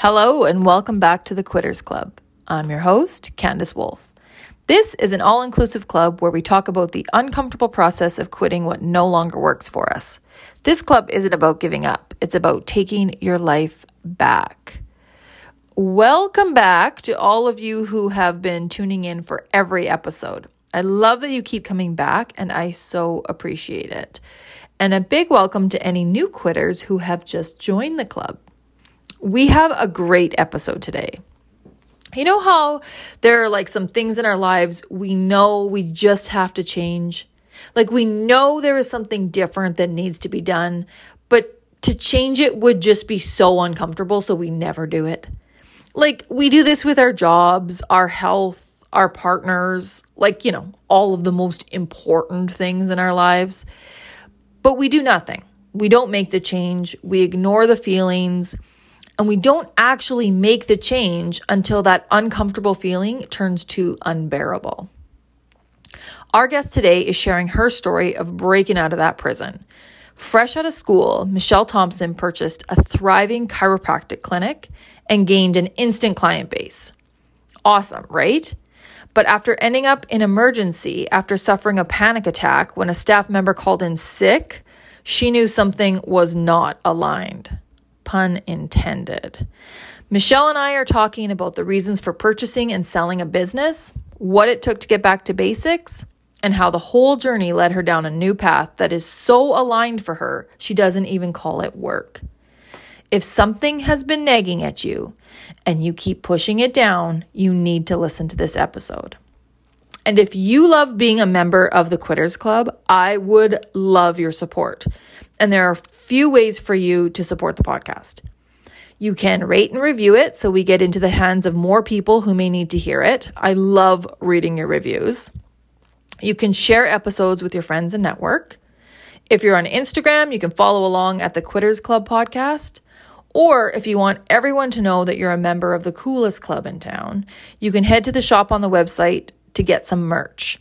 Hello, and welcome back to the Quitters Club. I'm your host, Candace Wolf. This is an all inclusive club where we talk about the uncomfortable process of quitting what no longer works for us. This club isn't about giving up, it's about taking your life back. Welcome back to all of you who have been tuning in for every episode. I love that you keep coming back, and I so appreciate it. And a big welcome to any new quitters who have just joined the club. We have a great episode today. You know how there are like some things in our lives we know we just have to change? Like we know there is something different that needs to be done, but to change it would just be so uncomfortable, so we never do it. Like we do this with our jobs, our health, our partners, like, you know, all of the most important things in our lives. But we do nothing. We don't make the change. We ignore the feelings and we don't actually make the change until that uncomfortable feeling turns to unbearable. Our guest today is sharing her story of breaking out of that prison. Fresh out of school, Michelle Thompson purchased a thriving chiropractic clinic and gained an instant client base. Awesome, right? But after ending up in emergency after suffering a panic attack when a staff member called in sick, she knew something was not aligned pun intended. Michelle and I are talking about the reasons for purchasing and selling a business, what it took to get back to basics, and how the whole journey led her down a new path that is so aligned for her, she doesn't even call it work. If something has been nagging at you and you keep pushing it down, you need to listen to this episode. And if you love being a member of the Quitters Club, I would love your support. And there are a few ways for you to support the podcast. You can rate and review it so we get into the hands of more people who may need to hear it. I love reading your reviews. You can share episodes with your friends and network. If you're on Instagram, you can follow along at the Quitters Club podcast. Or if you want everyone to know that you're a member of the coolest club in town, you can head to the shop on the website to get some merch.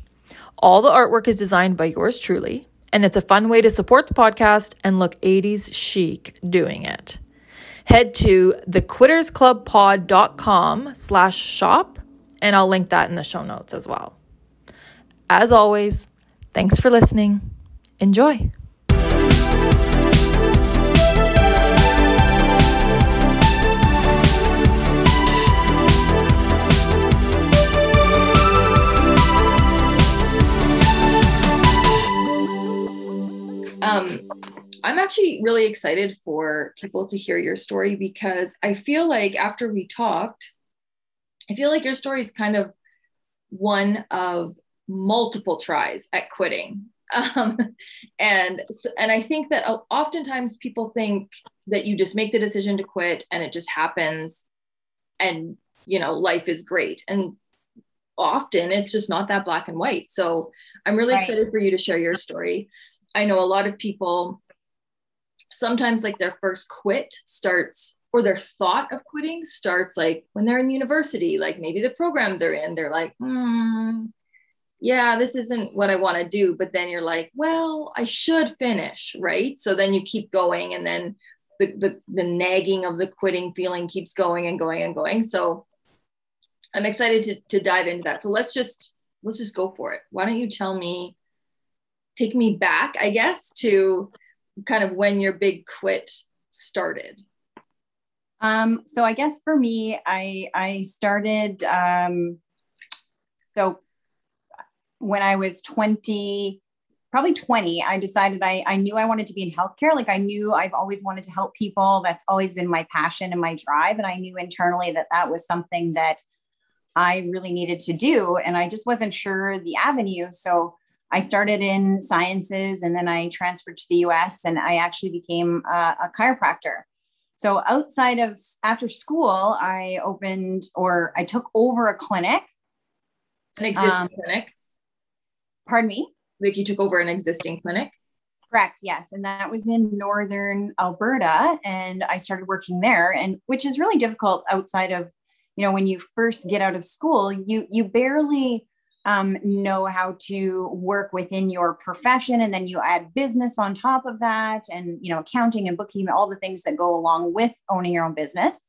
All the artwork is designed by yours truly and it's a fun way to support the podcast and look 80s chic doing it. Head to thequittersclubpod.com slash shop, and I'll link that in the show notes as well. As always, thanks for listening. Enjoy. Um, I'm actually really excited for people to hear your story because I feel like after we talked, I feel like your story is kind of one of multiple tries at quitting. Um, and and I think that oftentimes people think that you just make the decision to quit and it just happens, and you know life is great. And often it's just not that black and white. So I'm really right. excited for you to share your story. I know a lot of people sometimes like their first quit starts or their thought of quitting starts like when they're in university, like maybe the program they're in, they're like, hmm, yeah, this isn't what I want to do. But then you're like, well, I should finish, right? So then you keep going and then the, the, the nagging of the quitting feeling keeps going and going and going. So I'm excited to, to dive into that. So let's just, let's just go for it. Why don't you tell me take me back, I guess, to kind of when your big quit started. Um, so I guess for me, I I started um, so when I was 20, probably 20, I decided I, I knew I wanted to be in healthcare. Like I knew I've always wanted to help people. That's always been my passion and my drive. And I knew internally that that was something that I really needed to do. And I just wasn't sure the avenue. So I started in sciences and then I transferred to the US and I actually became a, a chiropractor. So outside of after school, I opened or I took over a clinic. An existing um, clinic. Pardon me? Like you took over an existing clinic? Correct. Yes. And that was in northern Alberta. And I started working there and which is really difficult outside of, you know, when you first get out of school, you you barely um, know how to work within your profession and then you add business on top of that and you know accounting and bookkeeping all the things that go along with owning your own business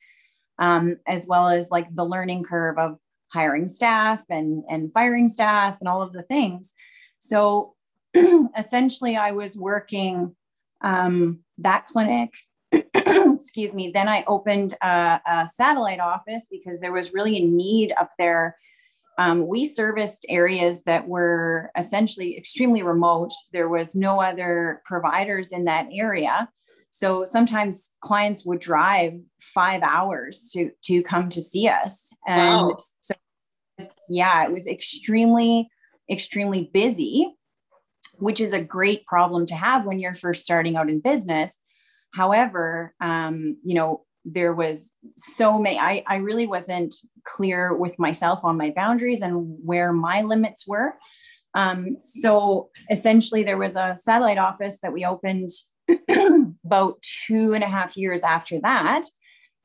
um, as well as like the learning curve of hiring staff and and firing staff and all of the things. So essentially, I was working um, that clinic. excuse me. Then I opened a, a, satellite office because there was really a need up there. Um, we serviced areas that were essentially extremely remote. There was no other providers in that area. So sometimes clients would drive five hours to, to come to see us. And wow. so, yeah, it was extremely, extremely busy, which is a great problem to have when you're first starting out in business. However, um, you know, there was so many, I, I really wasn't clear with myself on my boundaries and where my limits were. Um, so essentially, there was a satellite office that we opened about two and a half years after that.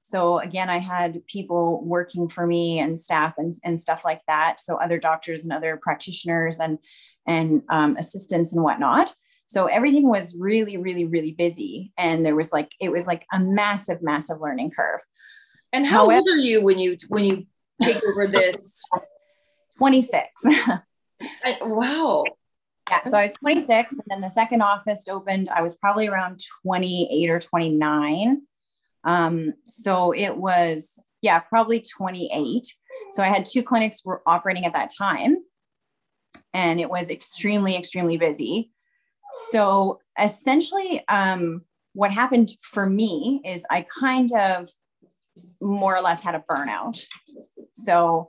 So again, I had people working for me and staff and, and stuff like that. So other doctors and other practitioners and and um, assistants and whatnot. So everything was really, really, really busy, and there was like it was like a massive, massive learning curve. And how However, old are you when you when you take over this? Twenty six. wow. Yeah, so I was 26, and then the second office opened. I was probably around 28 or 29. Um, so it was, yeah, probably 28. So I had two clinics were operating at that time, and it was extremely, extremely busy. So essentially, um, what happened for me is I kind of more or less had a burnout. So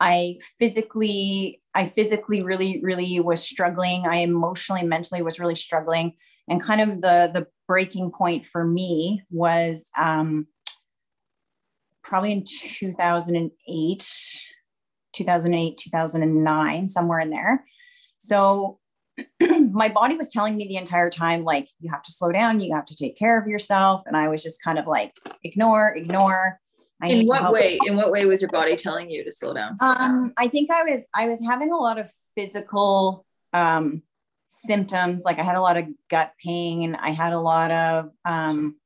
I physically, I physically really, really was struggling. I emotionally, mentally was really struggling. And kind of the the breaking point for me was um, probably in 2008, 2008, 2009, somewhere in there. So my body was telling me the entire time, like, you have to slow down, you have to take care of yourself. And I was just kind of like, ignore, ignore. I in what way? In what way was your body telling you to slow down? Um, I think I was I was having a lot of physical um, symptoms. Like I had a lot of gut pain. I had a lot of um,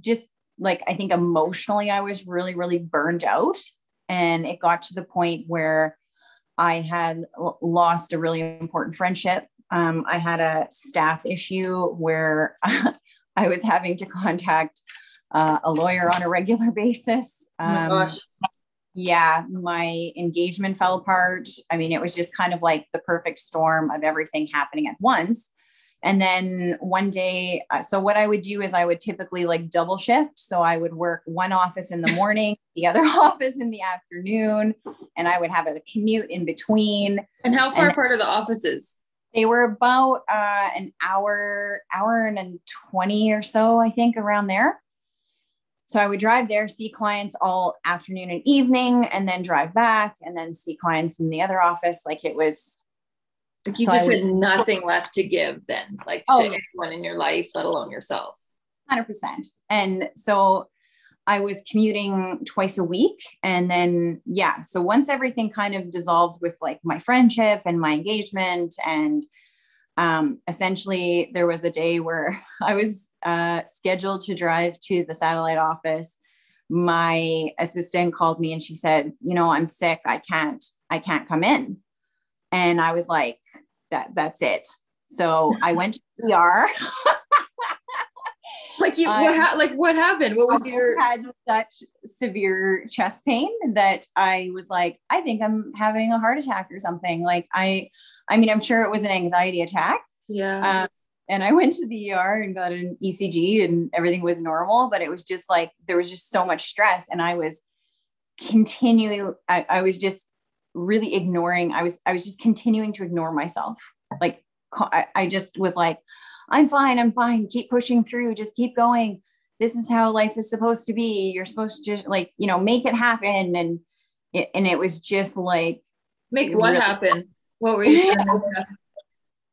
just like I think emotionally, I was really really burned out, and it got to the point where I had l- lost a really important friendship. Um, I had a staff issue where I was having to contact uh, a lawyer on a regular basis. Um, oh yeah, my engagement fell apart. I mean, it was just kind of like the perfect storm of everything happening at once. And then one day, uh, so what I would do is I would typically like double shift. So I would work one office in the morning, the other office in the afternoon, and I would have a commute in between. And how far and apart are the offices? They were about uh, an hour, hour and 20 or so, I think, around there. So I would drive there, see clients all afternoon and evening, and then drive back and then see clients in the other office. Like it was like you so just had nothing left to give then, like oh, to yeah. anyone in your life, let alone yourself. 100%. And so I was commuting twice a week. And then, yeah. So once everything kind of dissolved with like my friendship and my engagement and um, essentially there was a day where I was uh, scheduled to drive to the satellite office. My assistant called me and she said, "You know, I'm sick. I can't. I can't come in." And I was like, "That that's it." So I went to the ER. like you, what ha- like what happened? What was I your? Had such severe chest pain that I was like, I think I'm having a heart attack or something. Like I I mean, I'm sure it was an anxiety attack. Yeah. Um, and I went to the ER and got an ECG and everything was normal, but it was just like there was just so much stress. And I was continually, I, I was just really ignoring, I was, I was just continuing to ignore myself. Like I, I just was like, I'm fine, I'm fine, keep pushing through, just keep going. This is how life is supposed to be. You're supposed to just like, you know, make it happen. And it, and it was just like make what really, happen what were you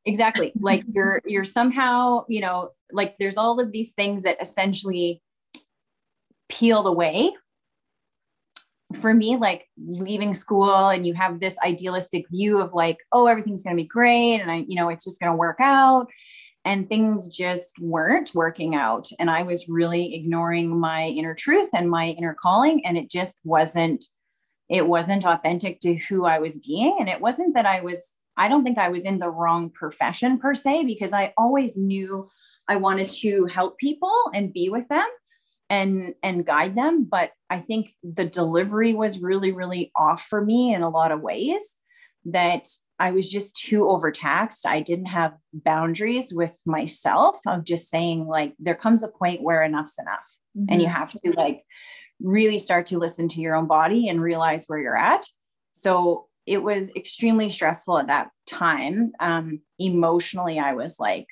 exactly like you're you're somehow you know like there's all of these things that essentially peeled away for me like leaving school and you have this idealistic view of like oh everything's going to be great and i you know it's just going to work out. And things just weren't working out. And i was really ignoring my inner truth and my inner calling. And it just wasn't it wasn't authentic to who i was being. And it wasn't that i was i don't think i was in the wrong profession per se because i always knew i wanted to help people and be with them and and guide them but i think the delivery was really really off for me in a lot of ways that I was just too overtaxed. I didn't have boundaries with myself of just saying, like, there comes a point where enough's enough. Mm-hmm. And you mm-hmm. have to, like, really start to listen to your own body and realize where you're at. So it was extremely stressful at that time. Um, emotionally, I was like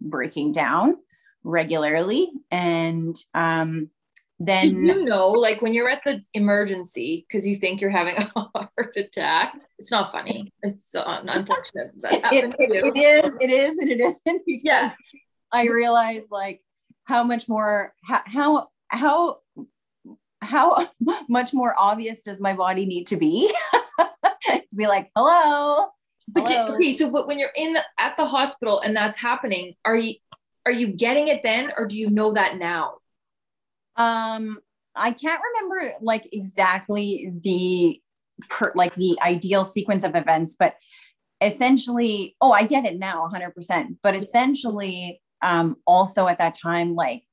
breaking down regularly. And um, then Did you know like when you're at the emergency because you think you're having a heart attack it's not funny it's so unfortunate that it, it, it is it is and it isn't yes i realize like how much more how how how, how much more obvious does my body need to be to be like hello but hello. okay so but when you're in the at the hospital and that's happening are you are you getting it then or do you know that now um, I can't remember like exactly the per, like the ideal sequence of events, but essentially, oh, I get it now 100%. But essentially, um, also at that time, like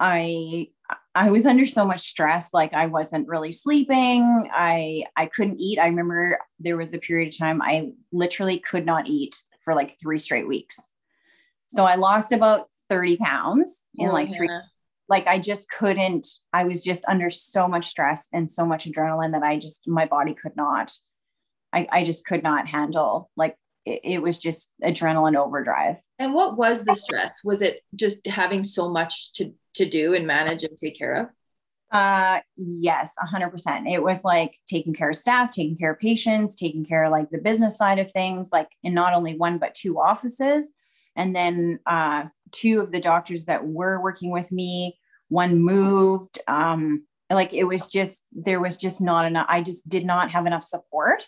I I was under so much stress, like I wasn't really sleeping. I I couldn't eat. I remember there was a period of time I literally could not eat for like three straight weeks. So I lost about 30 pounds in oh, like three like I just couldn't, I was just under so much stress and so much adrenaline that I just, my body could not, I, I just could not handle. Like it, was just adrenaline overdrive. And what was the stress? Was it just having so much to, to do and manage and take care of? Uh, yes, a hundred percent. It was like taking care of staff, taking care of patients, taking care of like the business side of things, like in not only one, but two offices. And then, uh, two of the doctors that were working with me, one moved. Um, like it was just, there was just not enough. I just did not have enough support.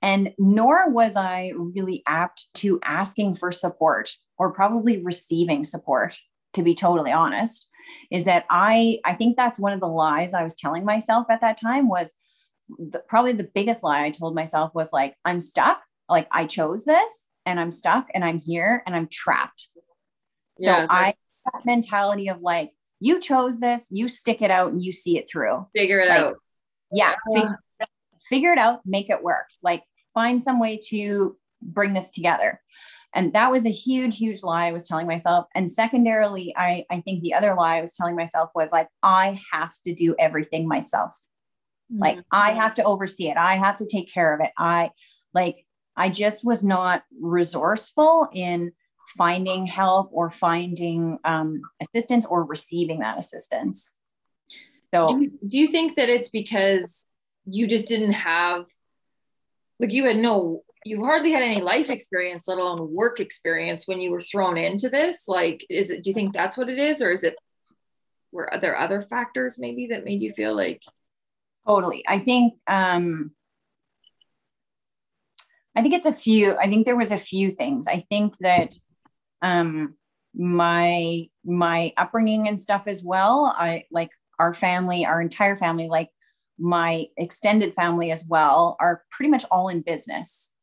And nor was I really apt to asking for support or probably receiving support, to be totally honest. Is that I, I think that's one of the lies I was telling myself at that time was the, probably the biggest lie I told myself was like, I'm stuck. Like I chose this and I'm stuck and I'm here and I'm trapped. So yeah, I that mentality of like, you chose this, you stick it out and you see it through. Figure it like, out. Yeah. Figure, figure it out, make it work. Like find some way to bring this together. And that was a huge, huge lie I was telling myself. And secondarily, I, I think the other lie I was telling myself was like, I have to do everything myself. Mm-hmm. Like I have to oversee it. I have to take care of it. I like, I just was not resourceful in finding help or finding um, assistance or receiving that assistance. So, do you, do you think that it's because you just didn't have, like, you had no, you hardly had any life experience, let alone work experience when you were thrown into this? Like, is it, do you think that's what it is? Or is it, were there other factors maybe that made you feel like? Totally. I think, um, I think it's a few, I think there was a few things. I think that um, my my upbringing and stuff as well. I like our family, our entire family, like my extended family as well, are pretty much all in business.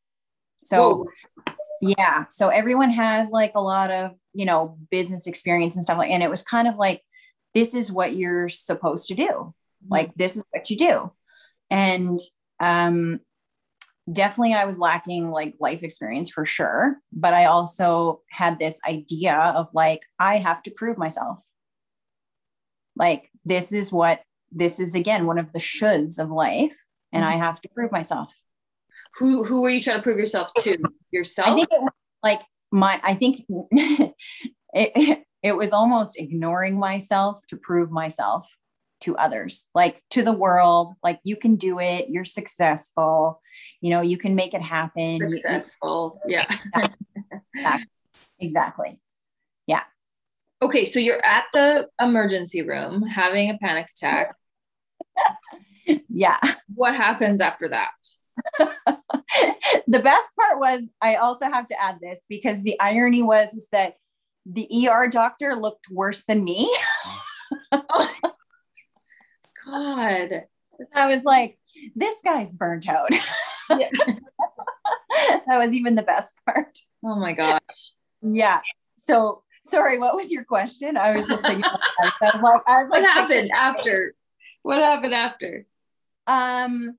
So Whoa. yeah, so everyone has like a lot of you know business experience and stuff like, and it was kind of like this is what you're supposed to do. Mm-hmm. Like this is what you do, and um, definitely I was lacking like life experience for sure. But I also had this idea of like, I have to prove myself. Like, this is what this is again one of the shoulds of life, and mm-hmm. I have to prove myself. Who who were you trying to prove yourself to? Yourself? I think it, like my I think it, it was almost ignoring myself to prove myself to others, like to the world, like you can do it, you're successful, you know, you can make it happen. Successful. You, yeah. exactly. exactly. Yeah. Okay. So you're at the emergency room having a panic attack. yeah. What happens after that? the best part was I also have to add this because the irony was is that the ER doctor looked worse than me. God. I was like, this guy's burnt out. Yeah. that was even the best part. Oh my gosh. Yeah. So sorry, what was your question? I was just thinking. I was like, I was like, what happened after? What happened after? Um,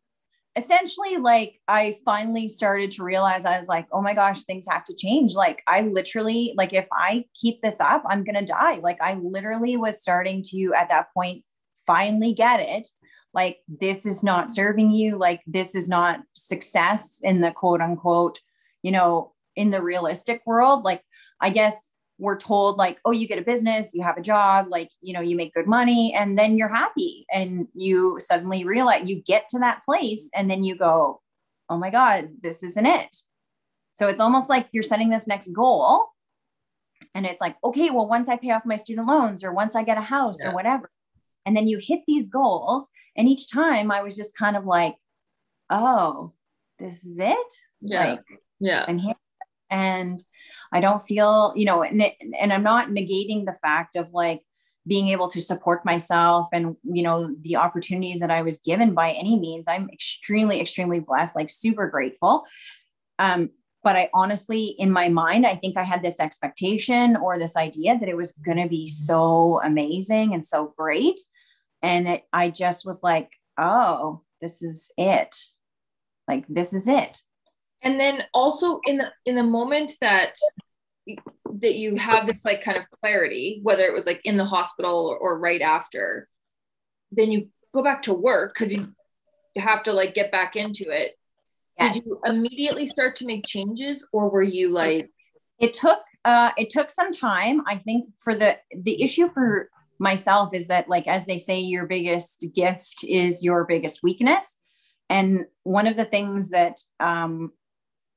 essentially, like I finally started to realize I was like, oh my gosh, things have to change. Like I literally, like if I keep this up, I'm gonna die. Like I literally was starting to at that point finally get it. Like this is not serving you. Like this is not success in the quote unquote, you know, in the realistic world. Like I guess we're told like oh you get a business you have a job like you know you make good money and then you're happy and you suddenly realize you get to that place and then you go oh my god this isn't it so it's almost like you're setting this next goal and it's like okay well once i pay off my student loans or once i get a house yeah. or whatever and then you hit these goals and each time i was just kind of like oh this is it yeah like yeah i'm here and I don't feel, you know, and, and I'm not negating the fact of like being able to support myself and, you know, the opportunities that I was given by any means. I'm extremely, extremely blessed, like super grateful. Um, but I honestly, in my mind, I think I had this expectation or this idea that it was going to be so amazing and so great. And it, I just was like, oh, this is it. Like, this is it and then also in the in the moment that that you have this like kind of clarity whether it was like in the hospital or, or right after then you go back to work because you have to like get back into it yes. did you immediately start to make changes or were you like it took uh it took some time i think for the the issue for myself is that like as they say your biggest gift is your biggest weakness and one of the things that um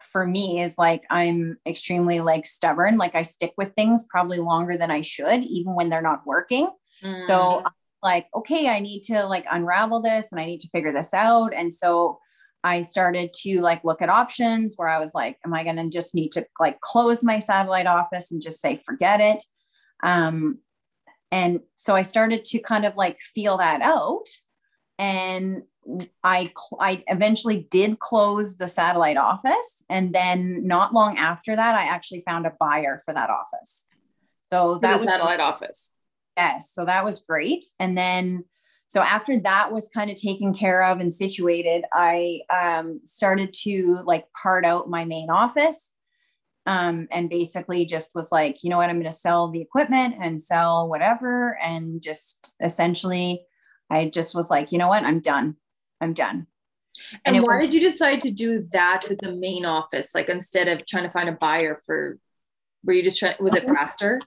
for me is like I'm extremely like stubborn. Like I stick with things probably longer than I should, even when they're not working. Mm. So like, okay, I need to like unravel this and I need to figure this out. And so I started to like look at options where I was like, am I going to just need to like close my satellite office and just say, forget it? Um, and so I started to kind of like feel that out. And I I eventually did close the satellite office, and then not long after that, I actually found a buyer for that office. So that was satellite office. Yes, so that was great. And then, so after that was kind of taken care of and situated, I um, started to like part out my main office. Um, and basically just was like, you know what, I'm going to sell the equipment and sell whatever. And just essentially, I just was like, you know what, I'm done. I'm done. And, and why was, did you decide to do that with the main office? Like instead of trying to find a buyer for, were you just trying, was it faster?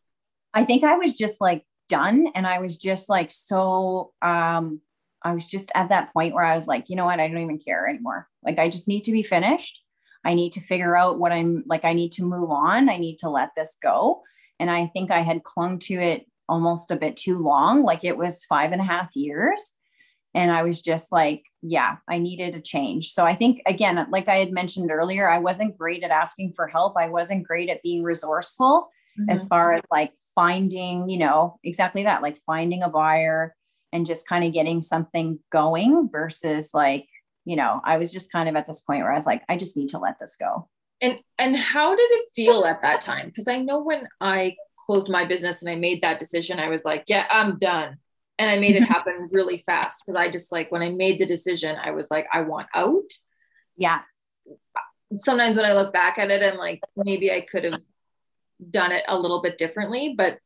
I think I was just like done. And I was just like, so, um, I was just at that point where I was like, you know what? I don't even care anymore. Like, I just need to be finished. I need to figure out what I'm like. I need to move on. I need to let this go. And I think I had clung to it almost a bit too long. Like it was five and a half years. And I was just like, yeah, I needed a change. So I think, again, like I had mentioned earlier, I wasn't great at asking for help. I wasn't great at being resourceful mm-hmm. as far as like finding, you know, exactly that, like finding a buyer and just kind of getting something going versus like, you know, I was just kind of at this point where I was like, I just need to let this go. And and how did it feel at that time? Because I know when I closed my business and I made that decision, I was like, yeah, I'm done and I made it mm-hmm. happen really fast because I just like when I made the decision, I was like, I want out. Yeah. Sometimes when I look back at it, I'm like, maybe I could have done it a little bit differently, but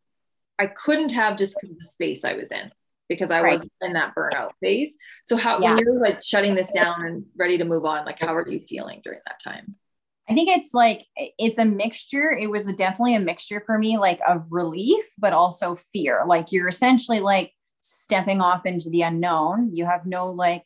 I couldn't have just because of the space I was in because I right. was in that burnout phase. So how yeah. when you're like shutting this down and ready to move on, like how are you feeling during that time? I think it's like it's a mixture. It was a, definitely a mixture for me, like of relief, but also fear. Like you're essentially like stepping off into the unknown. You have no like,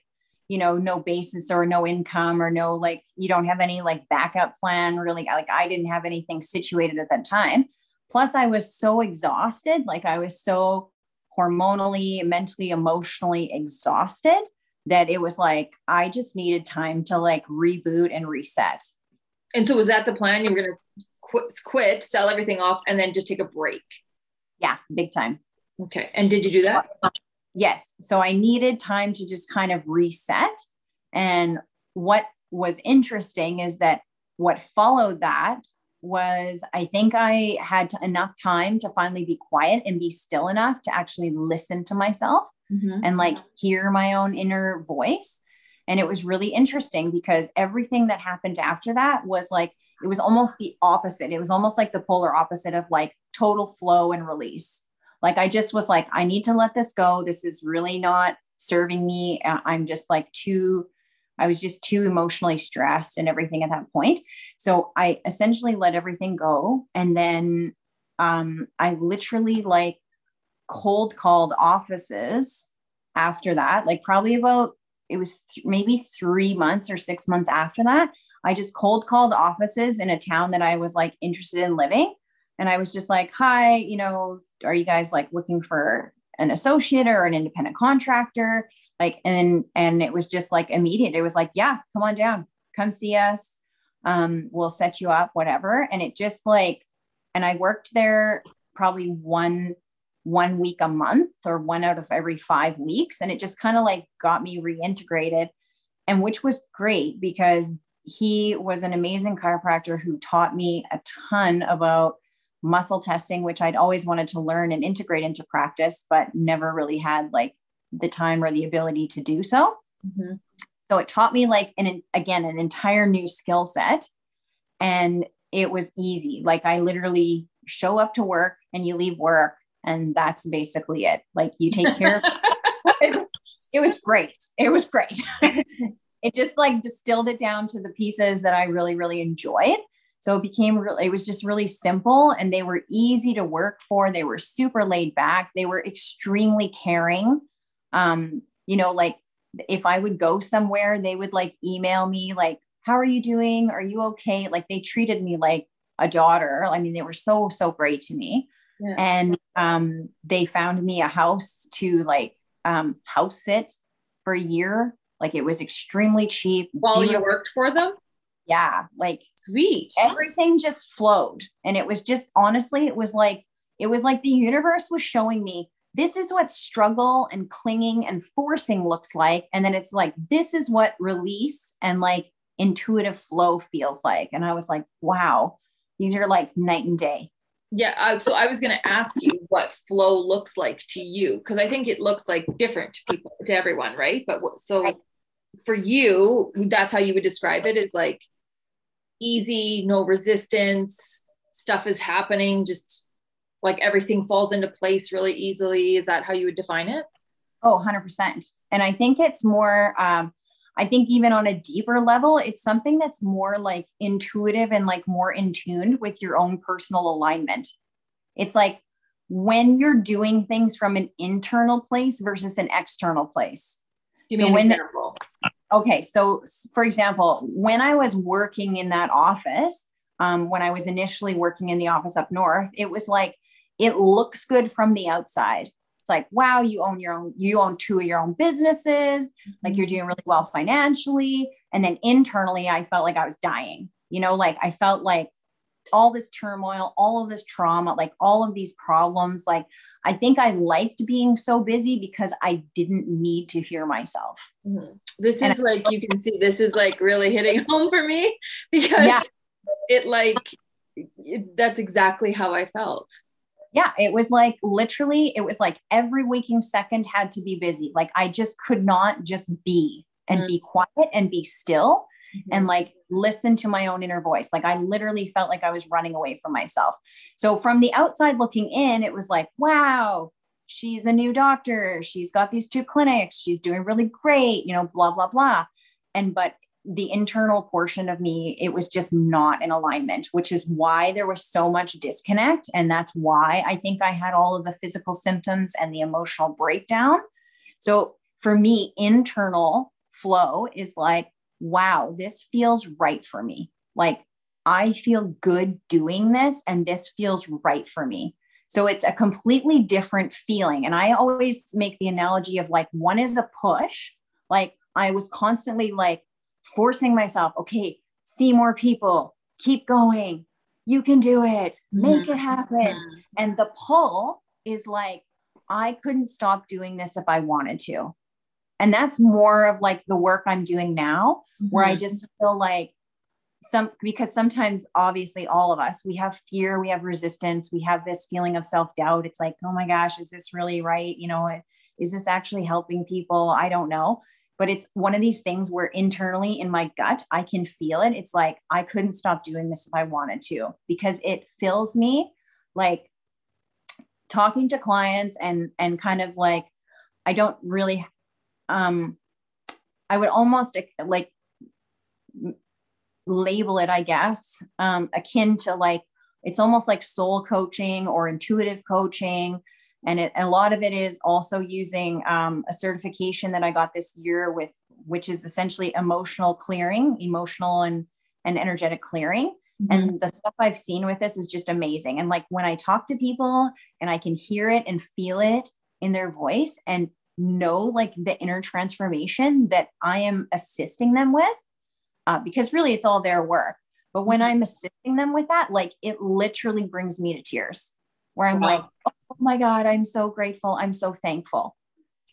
you know, no basis or no income or no like, you don't have any like backup plan really. Like I didn't have anything situated at that time. Plus, I was so exhausted. Like I was so hormonally, mentally, emotionally exhausted that it was like I just needed time to like reboot and reset. And so was that the plan? You were gonna quit, quit, sell everything off, and then just take a break. Yeah, big time. Okay. And did you do that? Yes. So I needed time to just kind of reset. And what was interesting is that what followed that was I think I had enough time to finally be quiet and be still enough to actually listen to myself mm-hmm. and like hear my own inner voice. And it was really interesting because everything that happened after that was like, it was almost the opposite. It was almost like the polar opposite of like total flow and release. Like I just was like, I need to let this go. This is really not serving me. I'm just like too, I was just too emotionally stressed and everything at that point. So I essentially let everything go. And then um, I literally like cold called offices after that, like probably about, it was th- maybe three months or six months after that. I just cold called offices in a town that I was like interested in living. And I was just like, hi, you know, are you guys like looking for an associate or an independent contractor? Like, and, and it was just like immediate. It was like, yeah, come on down, come see us. Um, we'll set you up, whatever. And it just like, and I worked there probably one one week a month or one out of every five weeks. And it just kind of like got me reintegrated. And which was great because he was an amazing chiropractor who taught me a ton about muscle testing, which I'd always wanted to learn and integrate into practice, but never really had like the time or the ability to do so. Mm-hmm. So it taught me like an again an entire new skill set, and it was easy. Like I literally show up to work and you leave work, and that's basically it. Like you take care of. it, it was great. It was great. it just like distilled it down to the pieces that I really really enjoyed so it became really, it was just really simple and they were easy to work for. They were super laid back. They were extremely caring. Um, you know, like if I would go somewhere, they would like email me, like, how are you doing? Are you okay? Like they treated me like a daughter. I mean, they were so, so great to me. Yeah. And um, they found me a house to like um, house sit for a year. Like it was extremely cheap. While you worked for them? yeah like sweet everything just flowed and it was just honestly it was like it was like the universe was showing me this is what struggle and clinging and forcing looks like and then it's like this is what release and like intuitive flow feels like and i was like wow these are like night and day yeah so i was going to ask you what flow looks like to you because i think it looks like different to people to everyone right but so right. for you that's how you would describe it. it is like easy, no resistance, stuff is happening, just like everything falls into place really easily. Is that how you would define it? Oh, 100%. And I think it's more, um, I think even on a deeper level, it's something that's more like intuitive and like more in tune with your own personal alignment. It's like when you're doing things from an internal place versus an external place. Give so when, example. Okay, so for example, when I was working in that office, um, when I was initially working in the office up north, it was like it looks good from the outside. It's like, wow, you own your own, you own two of your own businesses, like you're mm-hmm. doing really well financially. And then internally, I felt like I was dying. You know, like I felt like all this turmoil, all of this trauma, like all of these problems, like I think I liked being so busy because I didn't need to hear myself. Mm-hmm. This and is I, like, you can see, this is like really hitting home for me because yeah. it like, it, that's exactly how I felt. Yeah, it was like literally, it was like every waking second had to be busy. Like I just could not just be and mm-hmm. be quiet and be still mm-hmm. and like listen to my own inner voice. Like I literally felt like I was running away from myself. So from the outside looking in, it was like, wow, she's a new doctor. She's got these two clinics. She's doing really great, you know, blah, blah, blah. And, but the internal portion of me, it was just not in alignment, which is why there was so much disconnect. And that's why I think I had all of the physical symptoms and the emotional breakdown. So for me, internal flow is like wow, this feels right for me. Like I feel good doing this and this feels right for me. So it's a completely different feeling. And I always make the analogy of like one is a push. Like I was constantly like forcing myself, okay, see more people, keep going, you can do it, make mm-hmm. it happen. Mm-hmm. And the pull is like, I couldn't stop doing this if I wanted to. And that's more of like the work I'm doing now, mm-hmm. where I mm-hmm. just feel like some, because sometimes obviously all of us, we have fear, we have resistance, we have this feeling of self doubt. It's like, oh my gosh, is this really right? You know, is this actually helping people? I don't know but it's one of these things where internally in my gut i can feel it. It's like i couldn't stop doing this if i wanted to because it fills me like talking to clients and and kind of like i don't really um i would almost like label it i guess um akin to like it's almost like soul coaching or intuitive coaching and, it, a lot of it is also using um, a certification that I got this year with, which is essentially emotional clearing, emotional and, and energetic clearing. Mm-hmm. And the stuff I've seen with this is just amazing. And like when I talk to people and I can hear it and feel it in their voice and know like the inner transformation that I am assisting them with, uh, because really it's all their work. But when mm-hmm. I'm assisting them with that, like it literally brings me to tears where I'm wow. like, oh my God, I'm so grateful. I'm so thankful.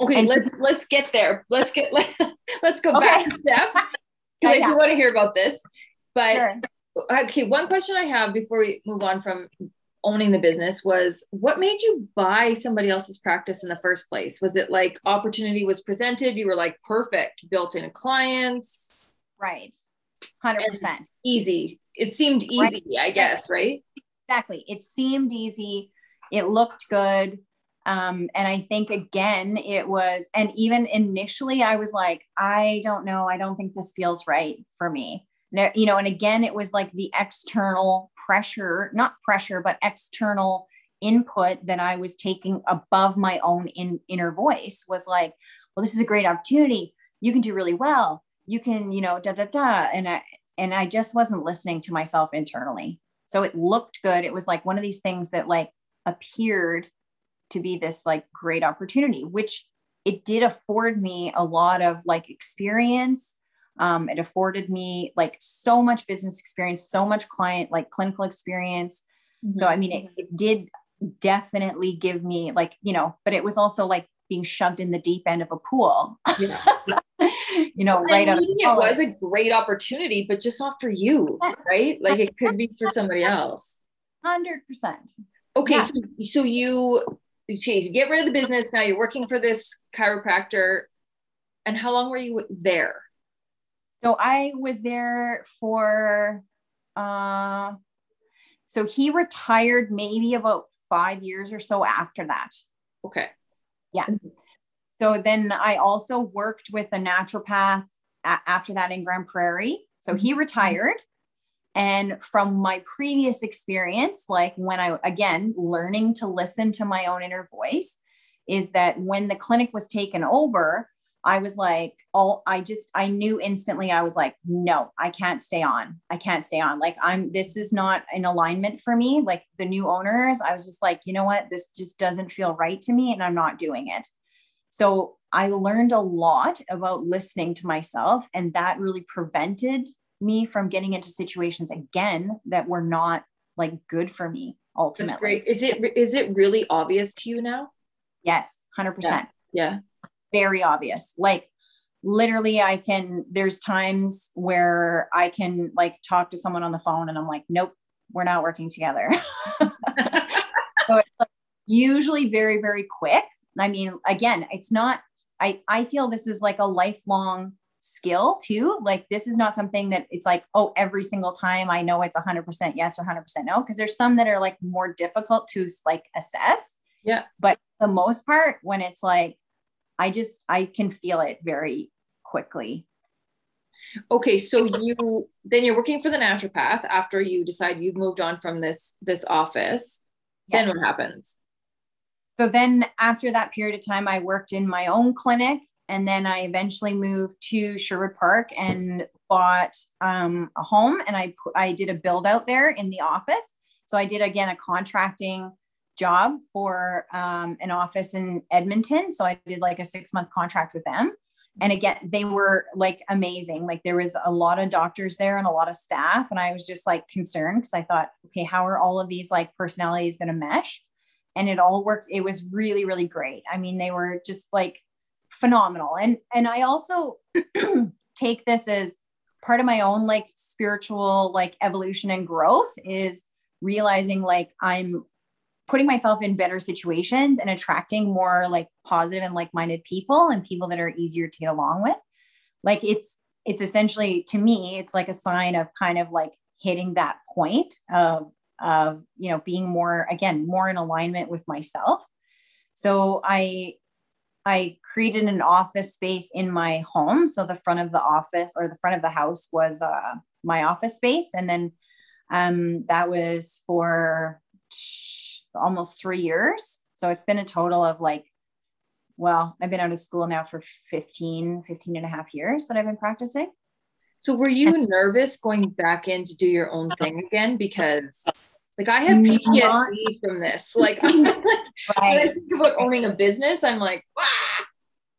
Okay, and let's to- let's get there. Let's get let, let's go okay. back a step. Because I do want to hear about this. But sure. okay, one question I have before we move on from owning the business was what made you buy somebody else's practice in the first place? Was it like opportunity was presented? You were like perfect, built in clients. Right. 100%. Easy. It seemed easy, right. I guess, right? Exactly. It seemed easy it looked good. Um, and I think again, it was, and even initially, I was like, I don't know, I don't think this feels right for me. You know, and again, it was like the external pressure, not pressure, but external input that I was taking above my own in, inner voice was like, well, this is a great opportunity. You can do really well. You can, you know, da da da. And I, and I just wasn't listening to myself internally. So it looked good. It was like one of these things that like appeared to be this like great opportunity, which it did afford me a lot of like experience. Um, it afforded me like so much business experience, so much client, like clinical experience. Mm-hmm. So, I mean, it, it did definitely give me like, you know, but it was also like being shoved in the deep end of a pool. Yeah. you know, right out of it was a great opportunity, but just not for you, right? Like it could be for somebody else. Hundred percent. Okay, yeah. so, so you you get rid of the business now. You're working for this chiropractor, and how long were you there? So I was there for. uh So he retired maybe about five years or so after that. Okay. Yeah. So then I also worked with a naturopath a- after that in Grande Prairie. So he mm-hmm. retired. And from my previous experience, like when I, again, learning to listen to my own inner voice, is that when the clinic was taken over, I was like, all I just, I knew instantly, I was like, no, I can't stay on. I can't stay on. Like, I'm, this is not in alignment for me. Like the new owners, I was just like, you know what? This just doesn't feel right to me and I'm not doing it. So I learned a lot about listening to myself, and that really prevented me from getting into situations again that were not like good for me ultimately. That's great. Is it is it really obvious to you now? Yes, 100%. Yeah. yeah. Very obvious. Like literally I can there's times where I can like talk to someone on the phone and I'm like, "Nope, we're not working together." so it's like usually very very quick. I mean, again, it's not I I feel this is like a lifelong skill too. Like this is not something that it's like, oh, every single time I know it's 100% yes or 100% no. Cause there's some that are like more difficult to like assess. Yeah. But the most part, when it's like, I just, I can feel it very quickly. Okay. So you, then you're working for the naturopath after you decide you've moved on from this, this office. Yes. Then what happens? So then after that period of time, I worked in my own clinic and then I eventually moved to Sherwood Park and bought um, a home and I I did a build out there in the office. So I did again a contracting job for um, an office in Edmonton. So I did like a six month contract with them. and again they were like amazing like there was a lot of doctors there and a lot of staff and i was just like concerned because i thought okay how are all of these like personalities going to mesh and it all worked it was really really great i mean they were just like phenomenal. And and i also take this as part of my own like spiritual like evolution and growth is realizing like i'm putting myself in better situations and attracting more like positive and like-minded people and people that are easier to get along with. Like it's it's essentially to me it's like a sign of kind of like hitting that point of of you know being more again more in alignment with myself. So i i created an office space in my home so the front of the office or the front of the house was uh, my office space and then um, that was for almost three years. So it's been a total of like, well, I've been out of school now for 15, 15 and a half years that I've been practicing. So were you and, nervous going back in to do your own thing again? Because like I have PTSD not, from this. Like, like right. when I think about owning a business, I'm like, ah!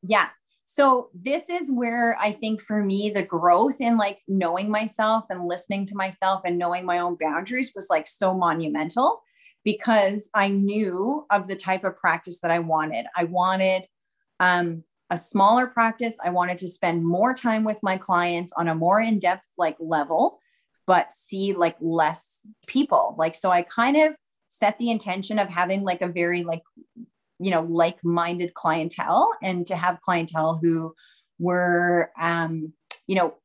yeah. So this is where I think for me, the growth in like knowing myself and listening to myself and knowing my own boundaries was like so monumental because I knew of the type of practice that I wanted. I wanted um, a smaller practice. I wanted to spend more time with my clients on a more in depth like level, but see like less people. Like, so I kind of set the intention of having like a very like, you know, like minded clientele and to have clientele who were, um, you know,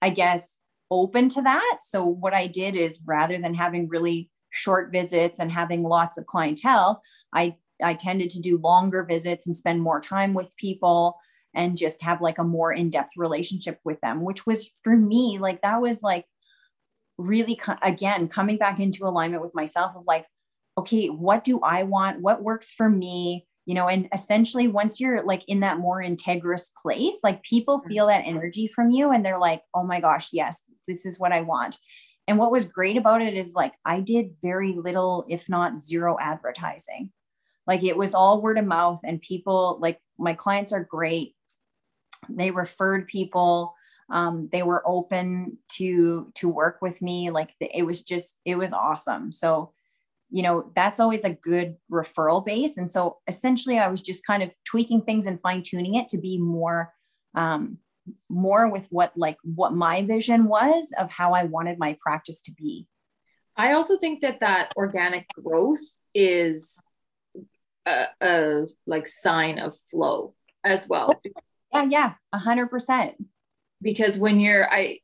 I guess open to that. So what I did is rather than having really short visits and having lots of clientele, I I tended to do longer visits and spend more time with people and just have like a more in-depth relationship with them, which was for me like that was like really again coming back into alignment with myself of like okay, what do I want? What works for me? You know, and essentially once you're like in that more integrous place, like people mm. feel that energy from you and they're like, "Oh my gosh, yes, this is what I want." And what was great about it is like I did very little, if not zero advertising. Like it was all word of mouth, and people like my clients are great. They referred people. Um, they were open to to work with me. Like the, it was just it was awesome. So you know that's always a good referral base. And so essentially, I was just kind of tweaking things and fine tuning it to be more um, more with what like what my vision was of how I wanted my practice to be. I also think that that organic growth is a, a like sign of flow as well. Yeah, yeah, a hundred percent. Because when you're, I,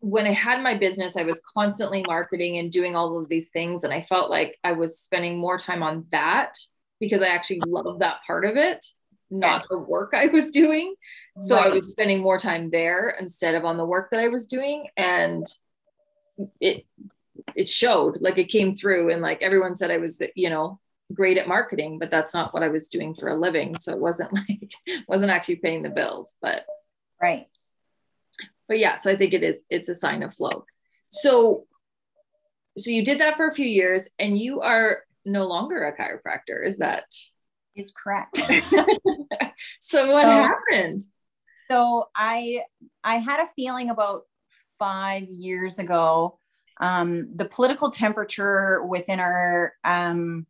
when I had my business, I was constantly marketing and doing all of these things, and I felt like I was spending more time on that because I actually love that part of it not yes. the work I was doing. So right. I was spending more time there instead of on the work that I was doing. And it it showed like it came through and like everyone said I was, you know, great at marketing, but that's not what I was doing for a living. So it wasn't like wasn't actually paying the bills, but right. But yeah, so I think it is it's a sign of flow. So so you did that for a few years and you are no longer a chiropractor. Is that is correct. so what so, happened? So I I had a feeling about five years ago. Um, the political temperature within our um,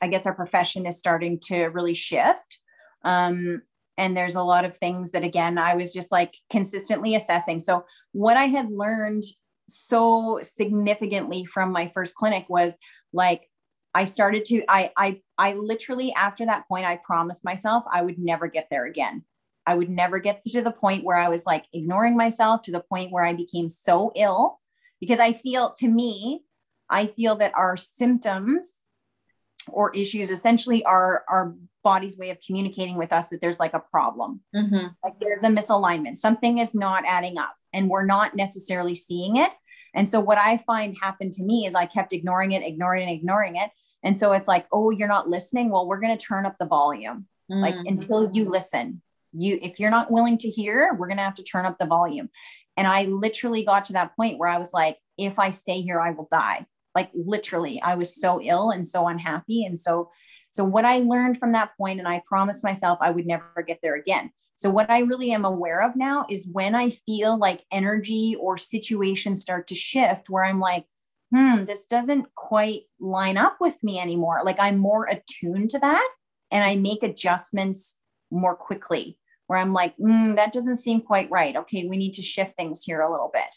I guess our profession is starting to really shift. Um, and there's a lot of things that again I was just like consistently assessing. So what I had learned so significantly from my first clinic was like I started to, I, I, I literally after that point, I promised myself I would never get there again. I would never get to the point where I was like ignoring myself to the point where I became so ill because I feel to me, I feel that our symptoms or issues essentially are our body's way of communicating with us that there's like a problem. Mm-hmm. Like there's a misalignment. Something is not adding up and we're not necessarily seeing it. And so what I find happened to me is I kept ignoring it, ignoring it, ignoring it. And so it's like, oh, you're not listening. Well, we're going to turn up the volume mm-hmm. like until you listen. You, if you're not willing to hear, we're going to have to turn up the volume. And I literally got to that point where I was like, if I stay here, I will die. Like literally, I was so ill and so unhappy. And so, so what I learned from that point, and I promised myself I would never get there again. So, what I really am aware of now is when I feel like energy or situations start to shift, where I'm like, hmm, this doesn't quite line up with me anymore. Like, I'm more attuned to that and I make adjustments more quickly, where I'm like, mm, that doesn't seem quite right. Okay, we need to shift things here a little bit.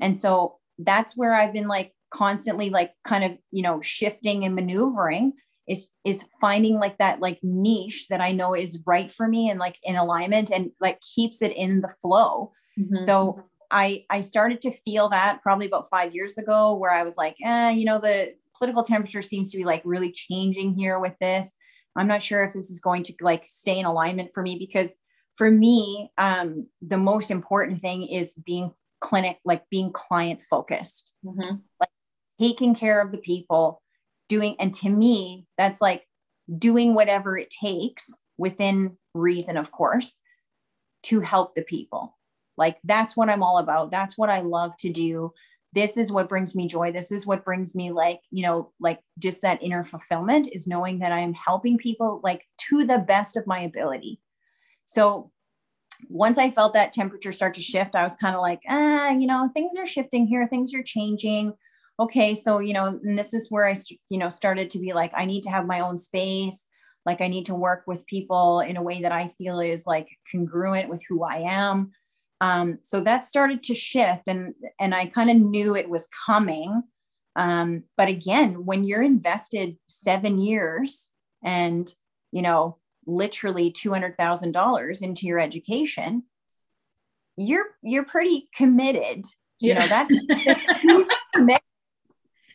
And so, that's where I've been like constantly, like, kind of, you know, shifting and maneuvering is is finding like that like niche that I know is right for me and like in alignment and like keeps it in the flow. Mm-hmm. So I I started to feel that probably about five years ago where I was like, eh, you know, the political temperature seems to be like really changing here with this. I'm not sure if this is going to like stay in alignment for me because for me, um, the most important thing is being clinic, like being client focused, mm-hmm. like taking care of the people doing and to me that's like doing whatever it takes within reason of course to help the people. Like that's what i'm all about. That's what i love to do. This is what brings me joy. This is what brings me like you know like just that inner fulfillment is knowing that i am helping people like to the best of my ability. So once i felt that temperature start to shift i was kind of like ah you know things are shifting here. Things are changing okay, so, you know, and this is where I, you know, started to be like, I need to have my own space. Like I need to work with people in a way that I feel is like congruent with who I am. Um, so that started to shift and, and I kind of knew it was coming. Um, but again, when you're invested seven years and, you know, literally $200,000 into your education, you're, you're pretty committed. You yeah. know, that's a huge commitment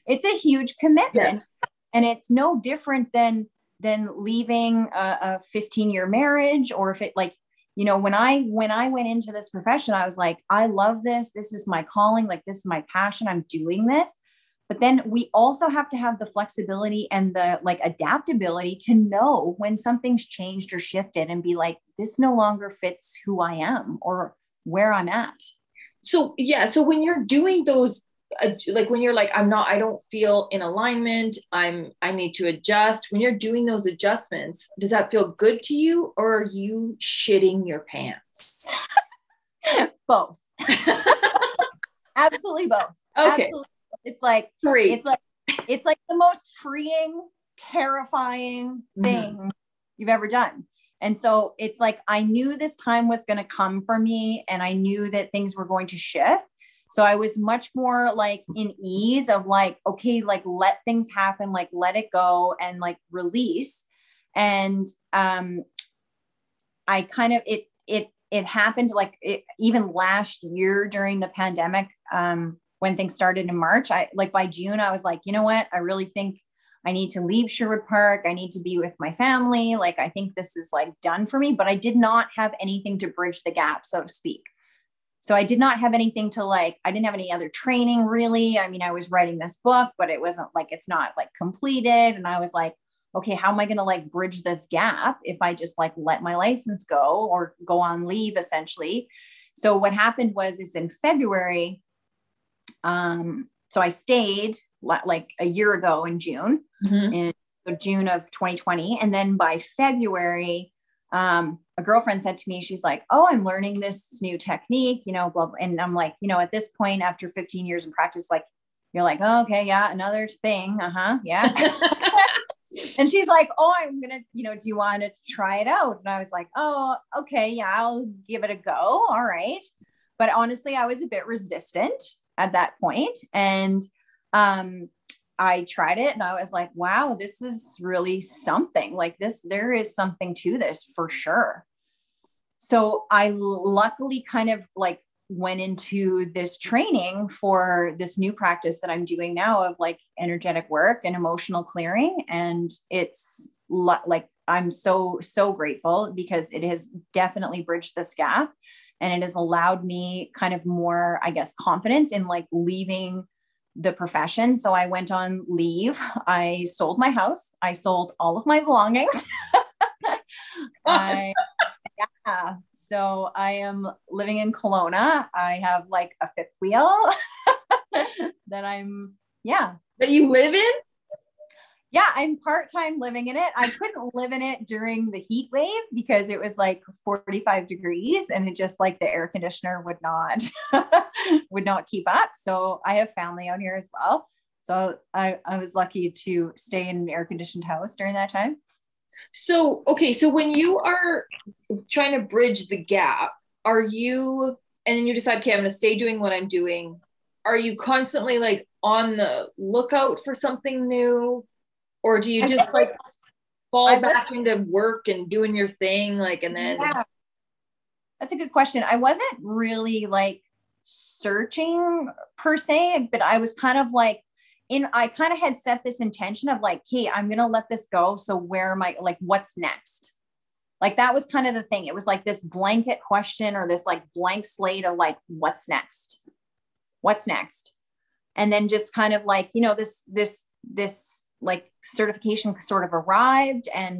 it's a huge commitment. Yeah. and it's no different than than leaving a, a 15 year marriage or if it like you know when i when i went into this profession i was like i love this. This is my calling. Like this is my passion. I'm doing this. But then we also have to have the flexibility and the like adaptability to know when something's changed or shifted and be like this no longer fits who i am or where i'm at. So yeah. So when you're doing those like when you're like i'm not i don't feel in alignment i'm i need to adjust when you're doing those adjustments does that feel good to you or are you shitting your pants both absolutely both okay absolutely. it's like Great. it's like it's like the most freeing terrifying mm-hmm. thing mm-hmm. you've ever done and so it's like i knew this time was going to come for me and i knew that things were going to shift so I was much more like in ease of like, okay, like let things happen, like let it go and like release. And um I kind of it it it happened like it, even last year during the pandemic um when things started in March. I like by June I was like, you know what? I really think I need to leave Sherwood Park. I need to be with my family. Like I think this is like done for me, but I did not have anything to bridge the gap, so to speak. So I did not have anything to like, I didn't have any other training really. I mean, I was writing this book, but it wasn't like, it's not like completed. And I was like, okay, how am I going to like bridge this gap if I just like let my license go or go on leave essentially? So what happened was is in February, um, so I stayed like a year ago in June, mm-hmm. in June of 2020. And then by February, um, a girlfriend said to me, she's like, Oh, I'm learning this new technique, you know, blah, blah. And I'm like, you know, at this point, after 15 years in practice, like, you're like, oh, okay, yeah, another thing. Uh huh. Yeah. and she's like, Oh, I'm going to, you know, do you want to try it out? And I was like, Oh, okay. Yeah, I'll give it a go. All right. But honestly, I was a bit resistant at that point. And, um, I tried it and I was like, wow, this is really something. Like this, there is something to this for sure. So I luckily kind of like went into this training for this new practice that I'm doing now of like energetic work and emotional clearing. And it's like, I'm so, so grateful because it has definitely bridged this gap and it has allowed me kind of more, I guess, confidence in like leaving the profession. So I went on leave. I sold my house. I sold all of my belongings. I, yeah. So I am living in Kelowna. I have like a fifth wheel that I'm, yeah. That you live in? Yeah, I'm part time living in it. I couldn't live in it during the heat wave because it was like 45 degrees and it just like the air conditioner would not would not keep up. So I have family out here as well. So I, I was lucky to stay in an air conditioned house during that time. So okay, so when you are trying to bridge the gap, are you and then you decide, okay, I'm gonna stay doing what I'm doing. Are you constantly like on the lookout for something new? Or do you just like fall I back into work and doing your thing like and then yeah. that's a good question. I wasn't really like searching per se but i was kind of like in i kind of had set this intention of like hey i'm gonna let this go so where am i like what's next? Like that was kind of the thing. It was like this blanket question or this like blank slate of like what's next? What's next? And then just kind of like you know this this this like certification sort of arrived and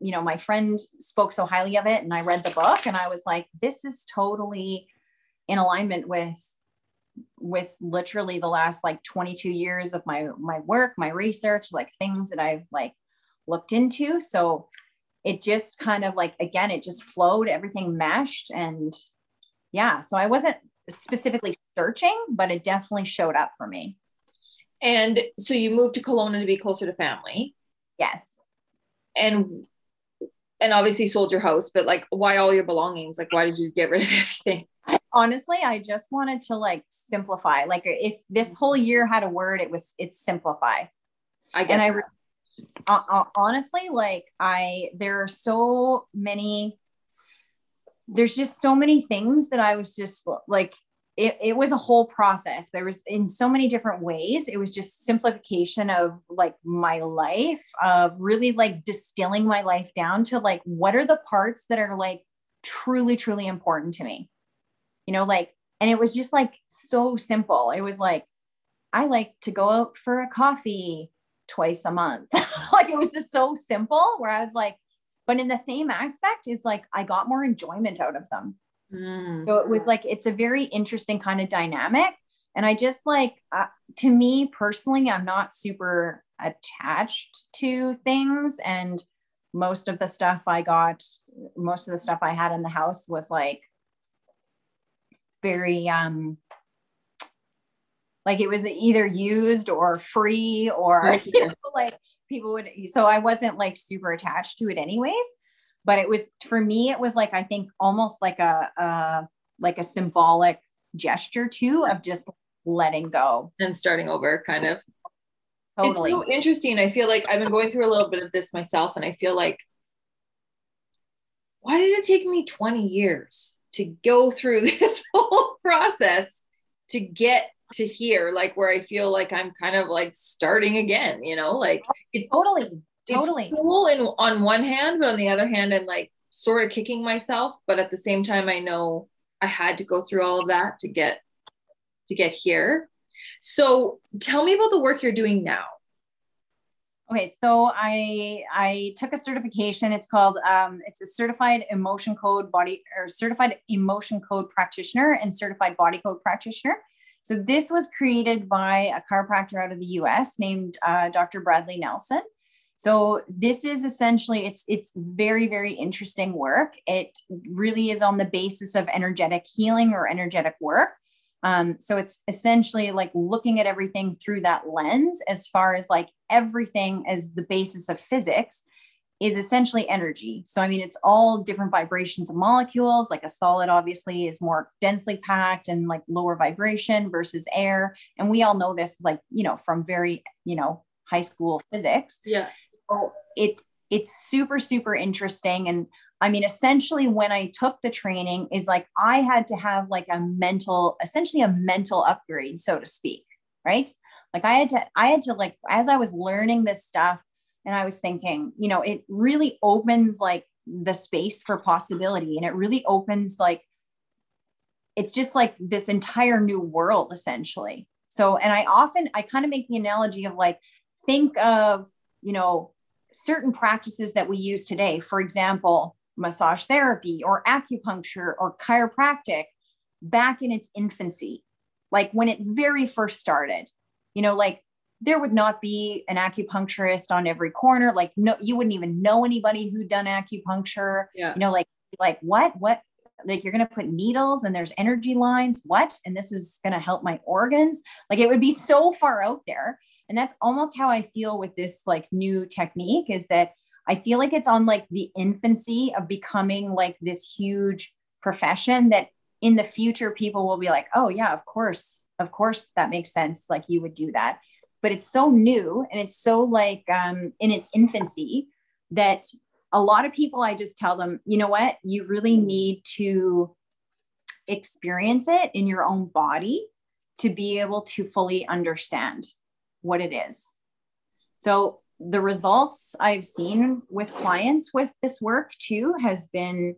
you know my friend spoke so highly of it and i read the book and i was like this is totally in alignment with with literally the last like 22 years of my my work my research like things that i've like looked into. So it just kind of like again it just flowed everything meshed and yeah. So i wasn't specifically searching but it definitely showed up for me and so you moved to Kelowna to be closer to family. Yes. And and obviously sold your house, but like why all your belongings? Like why did you get rid of everything? Honestly, I just wanted to like simplify. Like if this whole year had a word, it was it's simplify. I get and that. I uh, honestly like I there are so many there's just so many things that I was just like it, it was a whole process. There was in so many different ways it was just simplification of like my life of really like distilling my life down to like what are the parts that are like truly truly important to me? You know like and it was just like so simple. It was like i like to go out for a coffee twice a month. Like it was just so simple where i was like but in the same aspect is like i got more enjoyment out of them Mm. So it was like, it's a very interesting kind of dynamic. And I just like, uh, to me personally, I'm not super attached to things. And most of the stuff I got, most of the stuff I had in the house was like very, um, like it was either used or free or you know, like people would so i wasn't like super attached to it anyways but it was for me it was like i think almost like a, a like a symbolic gesture too of just letting go. And starting over kind of. Totally. it's so interesting. I feel like i've been going through a little bit of this myself and i feel like why did it take me 20 years to go through this whole process to get to here like where i feel like i'm kind of like starting again you know like it, totally totally. it's cool in on one hand but on the other hand i'm like sort of kicking myself but at the same time i know i had to go through all of that to get to get here. So tell me about the work you're doing now. Okay so i i took a certification. It's called um, it's a certified emotion code body or certified emotion code practitioner and certified body code practitioner. So this was created by a chiropractor out of the us named uh, dr bradley nelson so this is essentially it's it's very very interesting work. It really is on the basis of energetic healing or energetic work. Um, so it's essentially like looking at everything through that lens as far as like everything as the basis of physics is essentially energy. So, I mean, it's all different vibrations of molecules. Like a solid, obviously, is more densely packed and like lower vibration versus air. And we all know this, like, you know, from very, you know, high school physics. Yeah so it it's super super interesting. And i mean essentially when i took the training is like i had to have like a mental essentially a mental upgrade so to speak right? Like i had to i had to like as i was learning this stuff and i was thinking you know it really opens like the space for possibility and it really opens like it's just like this entire new world essentially. So and i often i kind of make the analogy of like think of you know certain practices that we use today, for example, massage therapy or acupuncture or chiropractic, back in its infancy, like when it very first started, you know, like there would not be an acupuncturist on every corner. Like, no, you wouldn't even know anybody who'd done acupuncture. Yeah. You know, like, like what, what, like you're going to put needles and there's energy lines. What? And this is going to help my organs. Like it would be so far out there. And that's almost how I feel with this like new technique is that I feel like it's on like the infancy of becoming like this huge profession that in the future people will be like, oh yeah, of course, of course that makes sense. Like you would do that but it's so new and it's so like um, in its infancy that a lot of people i just tell them you know what you really need to experience it in your own body to be able to fully understand what it is so the results i've seen with clients with this work too has been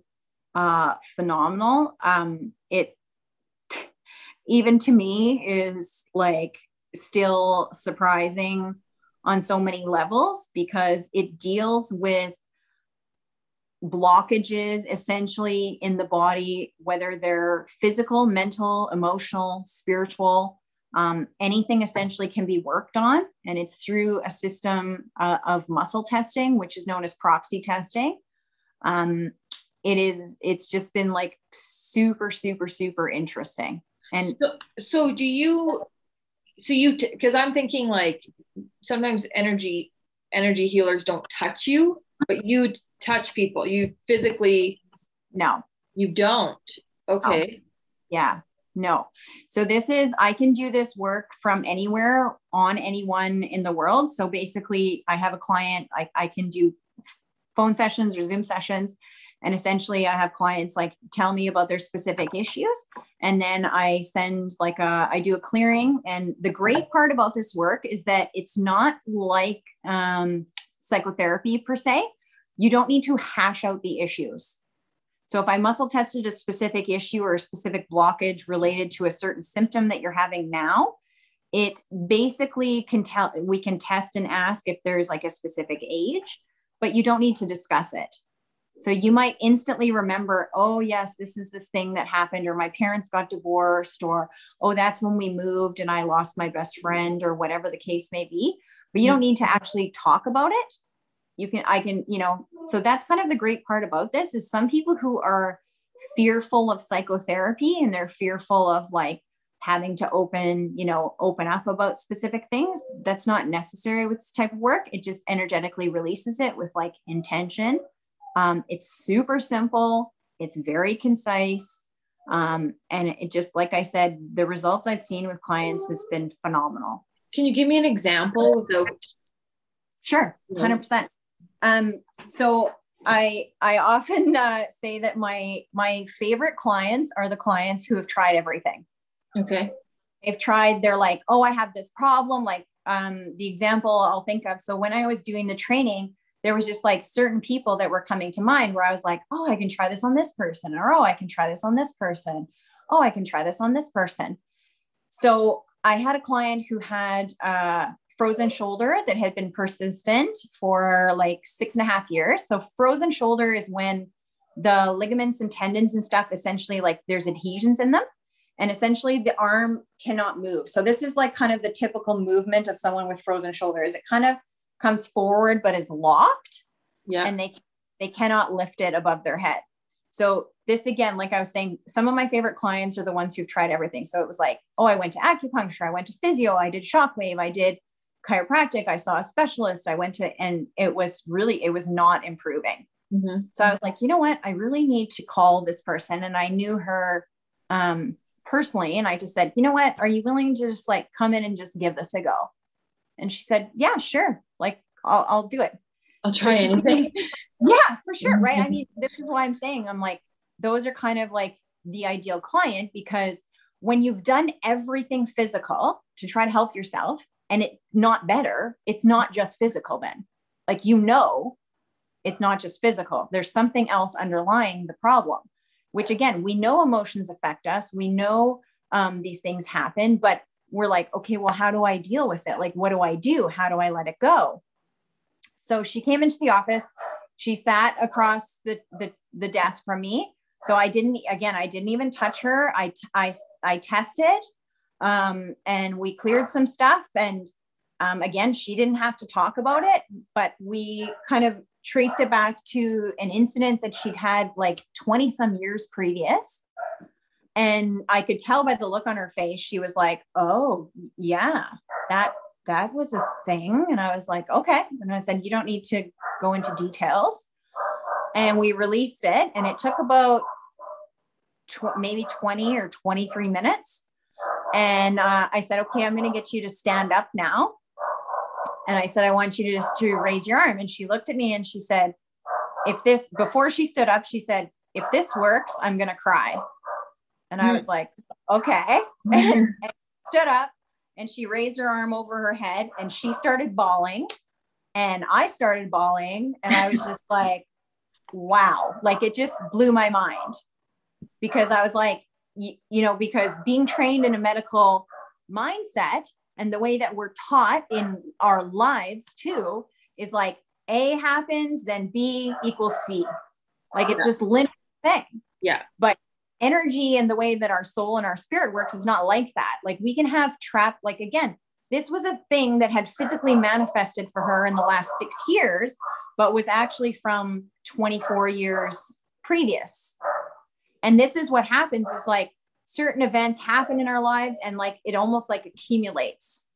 uh, phenomenal um, it even to me is like still surprising on so many levels because it deals with blockages essentially in the body, whether they're physical, mental, emotional, spiritual. Um, anything essentially can be worked on, and it's through a system uh, of muscle testing, which is known as proxy testing. Um, it is. It's just been like super, super, super interesting. And so, so do you so you because i'm thinking like sometimes energy energy healers don't touch you but you touch people you physically no you don't okay oh, yeah no so this is i can do this work from anywhere on anyone in the world so basically i have a client i, I can do phone sessions or zoom sessions and essentially, I have clients like tell me about their specific issues. And then I send like a, I do a clearing. And the great part about this work is that it's not like um, psychotherapy per se. You don't need to hash out the issues. So if I muscle tested a specific issue or a specific blockage related to a certain symptom that you're having now, it basically can tell we can test and ask if there's like a specific age, but you don't need to discuss it. So you might instantly remember, oh, yes, this is this thing that happened, or my parents got divorced, or oh, that's when we moved and I lost my best friend, or whatever the case may be. But you don't mm-hmm. need to actually talk about it. You can, I can, you know, so that's kind of the great part about this is some people who are fearful of psychotherapy and they're fearful of like having to open, you know, open up about specific things. That's not necessary with this type of work. It just energetically releases it with like intention um, it's super simple, it's very concise. Um, and it just, like I said, the results I've seen with clients has been phenomenal. Can you give me an example without? Sure, 100%. Um, so I I often uh, say that my my favorite clients are the clients who have tried everything. Okay. They've tried. They're like, oh, I have this problem. Like um, the example I'll think of. So when I was doing the training, there was just like certain people that were coming to mind where I was like, oh, I can try this on this person, or oh, I can try this on this person. Oh, I can try this on this person. So I had a client who had a frozen shoulder that had been persistent for like six and a half years. So frozen shoulder is when the ligaments and tendons and stuff essentially like there's adhesions in them and essentially the arm cannot move. So this is like kind of the typical movement of someone with frozen shoulder. Is it kind of comes forward but is locked yeah and they they cannot lift it above their head so this again like i was saying some of my favorite clients are the ones who've tried everything so it was like oh i went to acupuncture i went to physio i did shockwave i did chiropractic i saw a specialist i went to and it was really it was not improving mm-hmm. so i was like you know what i really need to call this person and i knew her um personally and i just said you know what are you willing to just like come in and just give this a go and she said, yeah, sure. Like I'll, I'll do it. I'll try so anything. yeah, for sure. Right. I mean, this is why I'm saying I'm like, those are kind of like the ideal client because when you've done everything physical to try to help yourself and it not better, it's not just physical then. Like you know, it's not just physical. There's something else underlying the problem, which again, we know emotions affect us. We know um, these things happen, but we're like, okay, well, how do I deal with it? Like, what do I do? How do I let it go? So she came into the office. She sat across the, the, the desk from me. So I didn't, again, I didn't even touch her. I, I, I tested um, and we cleared some stuff. And um, again, she didn't have to talk about it, but we kind of traced it back to an incident that she'd had like 20 some years previous. And I could tell by the look on her face, she was like, Oh, yeah, that that was a thing. And I was like, okay. And I said, you don't need to go into details. And we released it, and it took about tw- maybe 20 or 23 minutes. And uh, I said, okay, I'm going to get you to stand up now. And I said, I want you to just to raise your arm. And she looked at me and she said, if this, before she stood up, she said, if this works, I'm going to cry. And I hmm. was like, okay. and, and stood up and she raised her arm over her head and she started bawling. And I started bawling. And I was just like, wow. Like it just blew my mind because I was like, you, you know, because being trained in a medical mindset and the way that we're taught in our lives too is like A happens, then B equals C. Like it's yeah. this linear thing. Yeah. But energy and the way that our soul and our spirit works is not like that. Like we can have trap, like again, this was a thing that had physically manifested for her in the last six years, but was actually from 24 years previous. And this is what happens is like certain events happen in our lives and like it almost like accumulates.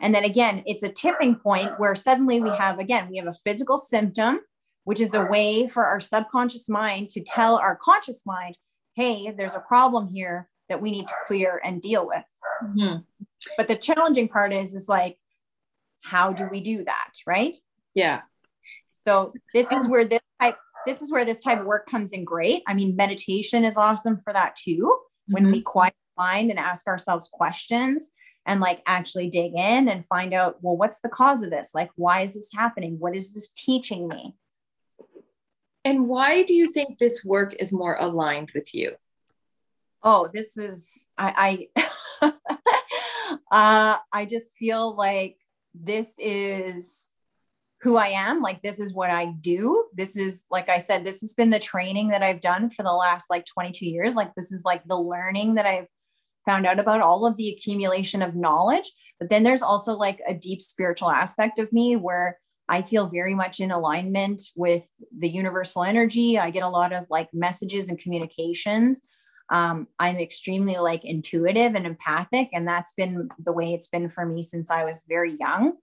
And then again, it's a tipping point where suddenly we have, again, we have a physical symptom, which is a way for our subconscious mind to tell our conscious mind, hey, there's a problem here that we need to clear and deal with. Mm-hmm. But the challenging part is, is like, how do we do that? Right. Yeah. So this is where this type this is where this type of work comes in great. I mean, meditation is awesome for that too. When mm-hmm. we quiet mind and ask ourselves questions and like actually dig in and find out, well, what's the cause of this? Like, why is this happening? What is this teaching me? And why do you think this work is more aligned with you? Oh, this is I I uh I just feel like this is who I am. Like, this is what I do. This is, like I said, this has been the training that I've done for the last like 22 years. Like, this is like the learning that I've found out about all of the accumulation of knowledge. But then there's also like a deep spiritual aspect of me where I feel very much in alignment with the universal energy. I get a lot of like messages and communications. Um, I'm extremely like intuitive and empathic, and that's been the way it's been for me since I was very young.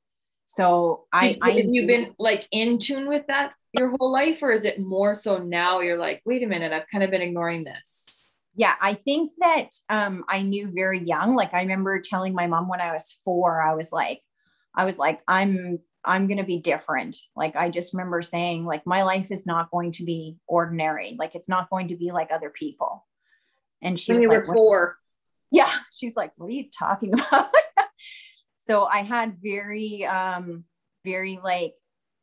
So I, I have you been like in tune with that your whole life, or is it more so now you're like, wait a minute, I've kind of been ignoring this? Yeah, I think that um, I knew very young. Like I remember telling my mom when I was four, I was like, I was like, I'm I'm going to be different. Like I just remember saying like my life is not going to be ordinary. Like it's not going to be like other people. And she when was like, four. Yeah, she's like, what are you talking about? So I had very, um, very like,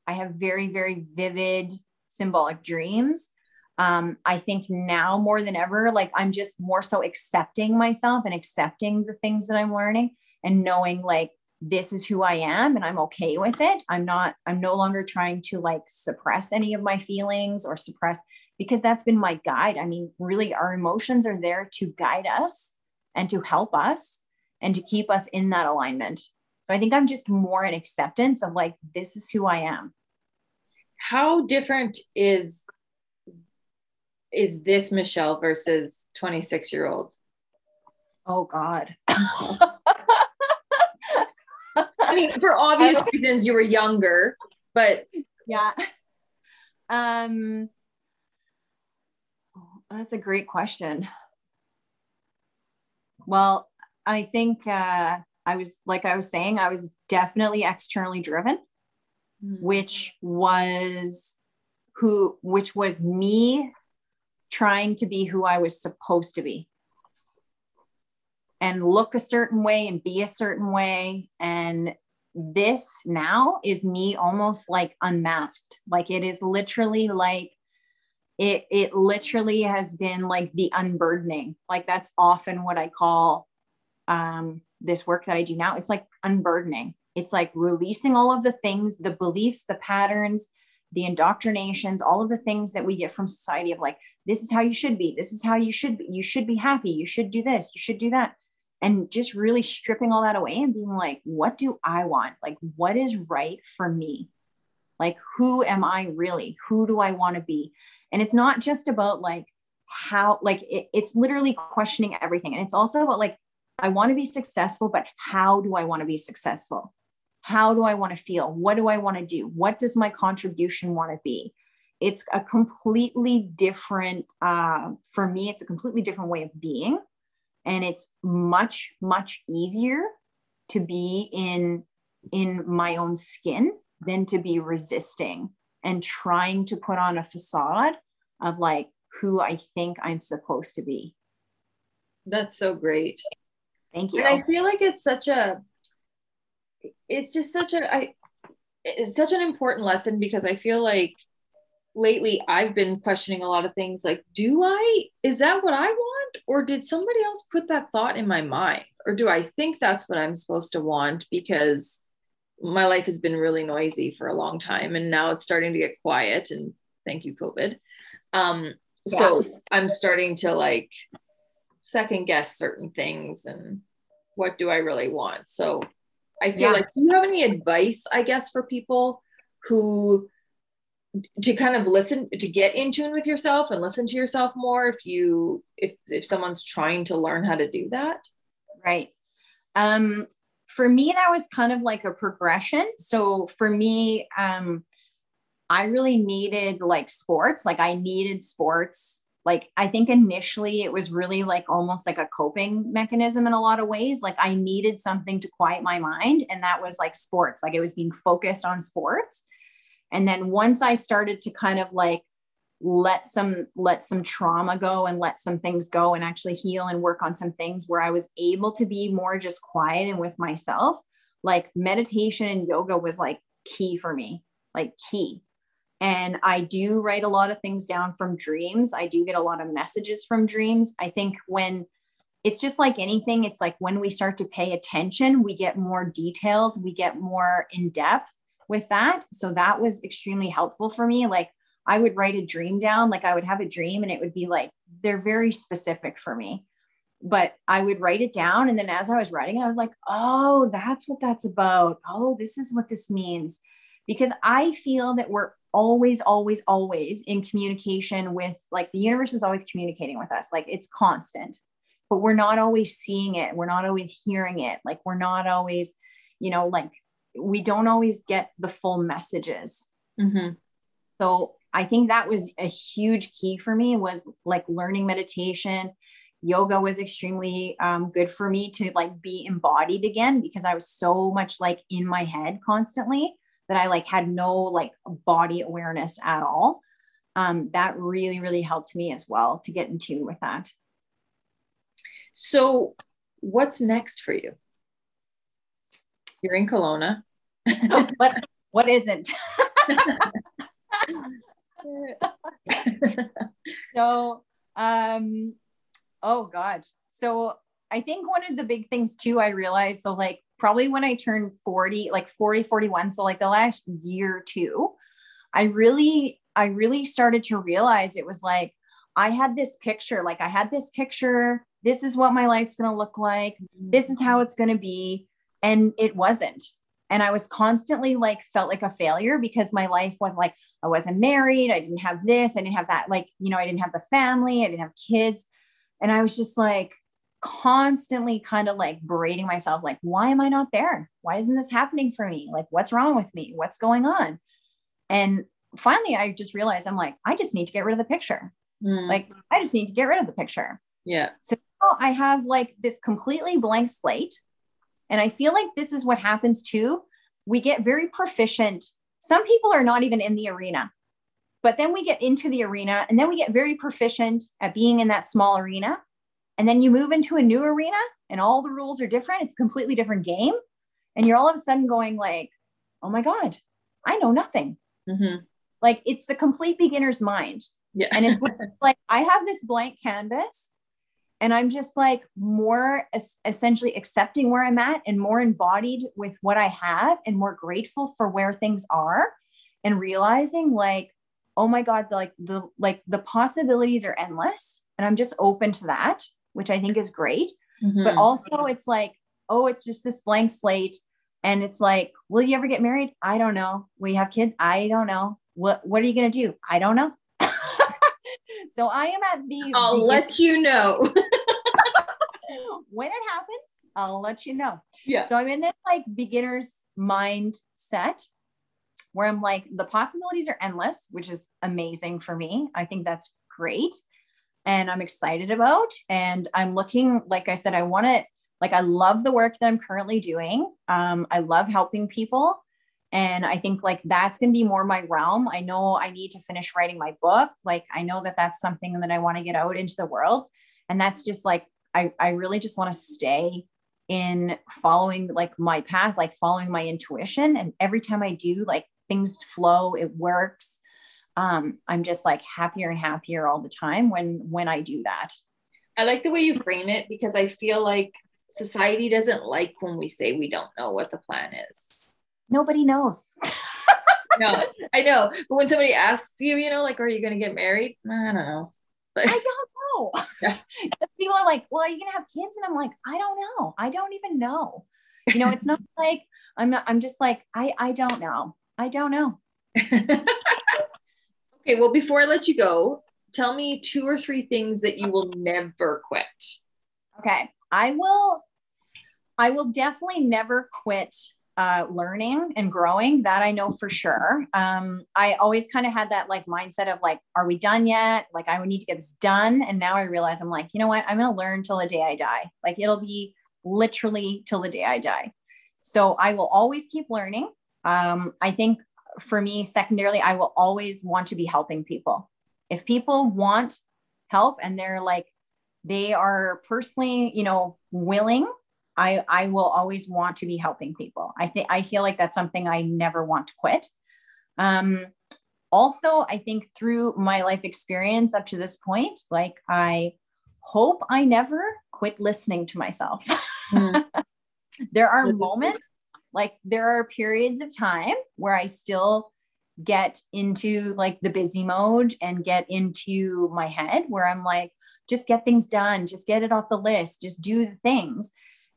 I have very, very vivid symbolic dreams. Um, I think now more than ever, like I'm just more so accepting myself and accepting the things that I'm learning and knowing like this is who I am and I'm okay with it. I'm not, I'm no longer trying to like suppress any of my feelings or suppress because that's been my guide. I mean, really, our emotions are there to guide us and to help us and to keep us in that alignment. So I think I'm just more in acceptance of like, this is who I am. How different is is this Michelle versus 26 year old? Oh God. I mean, for obvious reasons, you were younger, but yeah. Um, that's a great question. Well, I think uh, I was, like I was saying, I was definitely externally driven, mm-hmm. which was who, which was me trying to be who I was supposed to be and look a certain way and be a certain way. And this now is me almost like unmasked. Like it is literally like it it literally has been like the unburdening. Like that's often what I call um this work that I do now. It's like unburdening. It's like releasing all of the things, the beliefs, the patterns, the indoctrinations, all of the things that we get from society of like, this is how you should be. This is how you should be. You should be happy. You should do this. You should do that and just really stripping all that away and being like, what do I want? Like, what is right for me? Like, who am I really? Who do I want to be? And it's not just about like how, like, it, it's literally questioning everything. And it's also about like, I want to be successful, but how do I want to be successful? How do I want to feel? What do I want to do? What does my contribution want to be? It's a completely different, uh, for me, it's a completely different way of being. And it's much, much easier to be in in my own skin than to be resisting and trying to put on a facade of like who I think I'm supposed to be. That's so great. Thank you. And I feel like it's such a it's just such a I it's such an important lesson because I feel like lately I've been questioning a lot of things like do I is that what I want or did somebody else put that thought in my mind or do I think that's what I'm supposed to want because my life has been really noisy for a long time and now it's starting to get quiet and thank you covid um yeah. so i'm starting to like second guess certain things and what do i really want so i feel yeah. like do you have any advice i guess for people who to kind of listen to get in tune with yourself and listen to yourself more if you if if someone's trying to learn how to do that right um for me, that was kind of like a progression. So for me, um, I really needed like sports. Like I needed sports. Like I think initially it was really like almost like a coping mechanism in a lot of ways. Like I needed something to quiet my mind, and that was like sports. Like it was being focused on sports. And then once I started to kind of like let some let some trauma go and let some things go and actually heal and work on some things where I was able to be more just quiet and with myself like meditation and yoga was like key for me like key and I do write a lot of things down from dreams I do get a lot of messages from dreams I think when it's just like anything it's like when we start to pay attention we get more details we get more in depth with that so that was extremely helpful for me like I would write a dream down. Like I would have a dream and it would be like, they're very specific for me. But I would write it down. And then as I was writing it, I was like, oh, that's what that's about. Oh, this is what this means. Because I feel that we're always, always, always in communication with like the universe is always communicating with us. Like it's constant, but we're not always seeing it. We're not always hearing it. Like we're not always, you know, like we don't always get the full messages. Mm-hmm. So I think that was a huge key for me was like learning meditation. Yoga was extremely um, good for me to like be embodied again because I was so much like in my head constantly that I like had no like body awareness at all. Um, that really, really helped me as well to get in tune with that. So, what's next for you? You're in Kelowna. what what isn't? so um oh god so i think one of the big things too i realized so like probably when i turned 40 like 40 41 so like the last year or two i really i really started to realize it was like i had this picture like i had this picture this is what my life's going to look like this is how mm-hmm. it's going to be and it wasn't. And i was constantly like felt like a failure because my life was like i wasn't married i didn't have this i didn't have that like you know i didn't have the family i didn't have kids. And i was just like constantly kind of like berating myself like why am i not there why isn't this happening for me like what's wrong with me what's going on and finally i just realized i'm like i just need to get rid of the picture mm. like i just need to get rid of the picture yeah so now i have like this completely blank slate and I feel like this is what happens too. We get very proficient. Some people are not even in the arena, but then we get into the arena and then we get very proficient at being in that small arena. And then you move into a new arena and all the rules are different. It's a completely different game. And you're all of a sudden going like, oh my God, I know nothing. Mm-hmm. Like it's the complete beginner's mind. Yeah. and it's like, I have this blank canvas and i'm just like more es- essentially accepting where i'm at and more embodied with what i have and more grateful for where things are and realizing like oh my god like the like the possibilities are endless and i'm just open to that which i think is great Mm-hmm. But also, it's like, oh, it's just this blank slate. And it's like, will you ever get married? I don't know. Will you have kids? I don't know. What What are you gonna do? I don't know. so I am at the. I'll the, let you know when it happens. I'll let you know. Yeah. So I'm in this like beginner's mindset where I'm like, the possibilities are endless, which is amazing for me. I think that's great. And I'm excited about. And I'm looking, like I said, I want to, like, I love the work that I'm currently doing. Um, I love helping people. And I think like that's going to be more my realm. I know I need to finish writing my book. Like, I know that that's something that I want to get out into the world. And that's just like, I, I really just want to stay in following like my path, like following my intuition. And every time I do, like things flow, it works. Um, I'm just like happier and happier all the time when when I do that. I like the way you frame it because I feel like society doesn't like when we say we don't know what the plan is. Nobody knows. no, I know. But when somebody asks you, you know, like, are you going to get married? I don't know. I don't know. Yeah. People are like, well, are you going to have kids? And I'm like, I don't know. I don't even know. You know, it's not like I'm not, I'm just like, I, I don't know. I don't know. Okay. Well, before I let you go, tell me two or three things that you will never quit. Okay. I will, I will definitely never quit uh, learning and growing that i know for sure um, i always kind of had that like mindset of like are we done yet like i would need to get this done and now i realize i'm like you know what i'm going to learn till the day i die like it'll be literally till the day i die so i will always keep learning um, i think for me secondarily i will always want to be helping people if people want help and they're like they are personally you know willing I, I will always want to be helping people. I think I feel like that's something I never want to quit. Um, also, I think through my life experience up to this point, like I hope I never quit listening to myself. Mm. there are moments, like there are periods of time where I still get into like the busy mode and get into my head where I'm like, just get things done, just get it off the list, just do the things.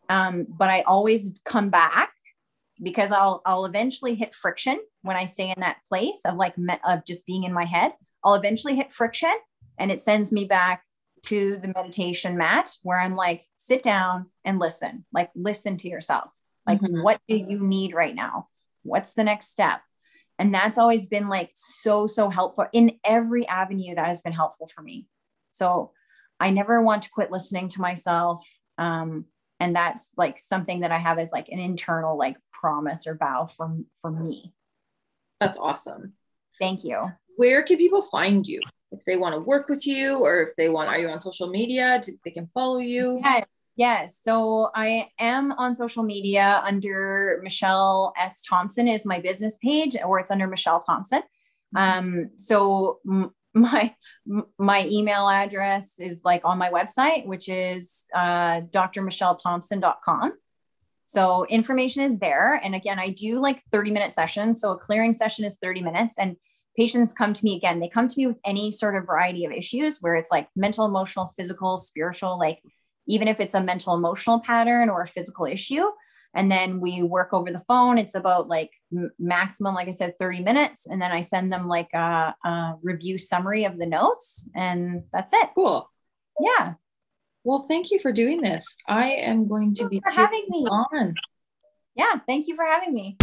Um, but I always come back because I'll I'll eventually hit friction when I stay in that place of like me- of just being in my head. I'll eventually hit friction and it sends me back to the meditation mat where I'm like, sit down and listen, like listen to yourself. Like, mm-hmm. what do you need right now? What's the next step? And that's always been like so, so helpful in every avenue that has been helpful for me. So I never want to quit listening to myself. Um, and that's like something that i have as like an internal like promise or vow for for me that's awesome thank you where can people find you if they want to work with you or if they want are you on social media they can follow you yes yes. So i am on social media under michelle s. Thompson is my business page or it's under michelle thompson. Um so my my email address is like on my website which is uh, drmichellethompson.com so information is there. And again i do like 30 minute sessions. So a clearing session is 30 minutes and patients come to me again. They come to me with any sort of variety of issues where it's like mental emotional physical spiritual like even if it's a mental emotional pattern or a physical issue. And then we work over the phone. It's about like maximum like i said 30 minutes. And then i send them like a, a, review summary of the notes and that's it. Cool. Yeah. Well thank you for doing this. I am going to be having me. on. Yeah thank you for having me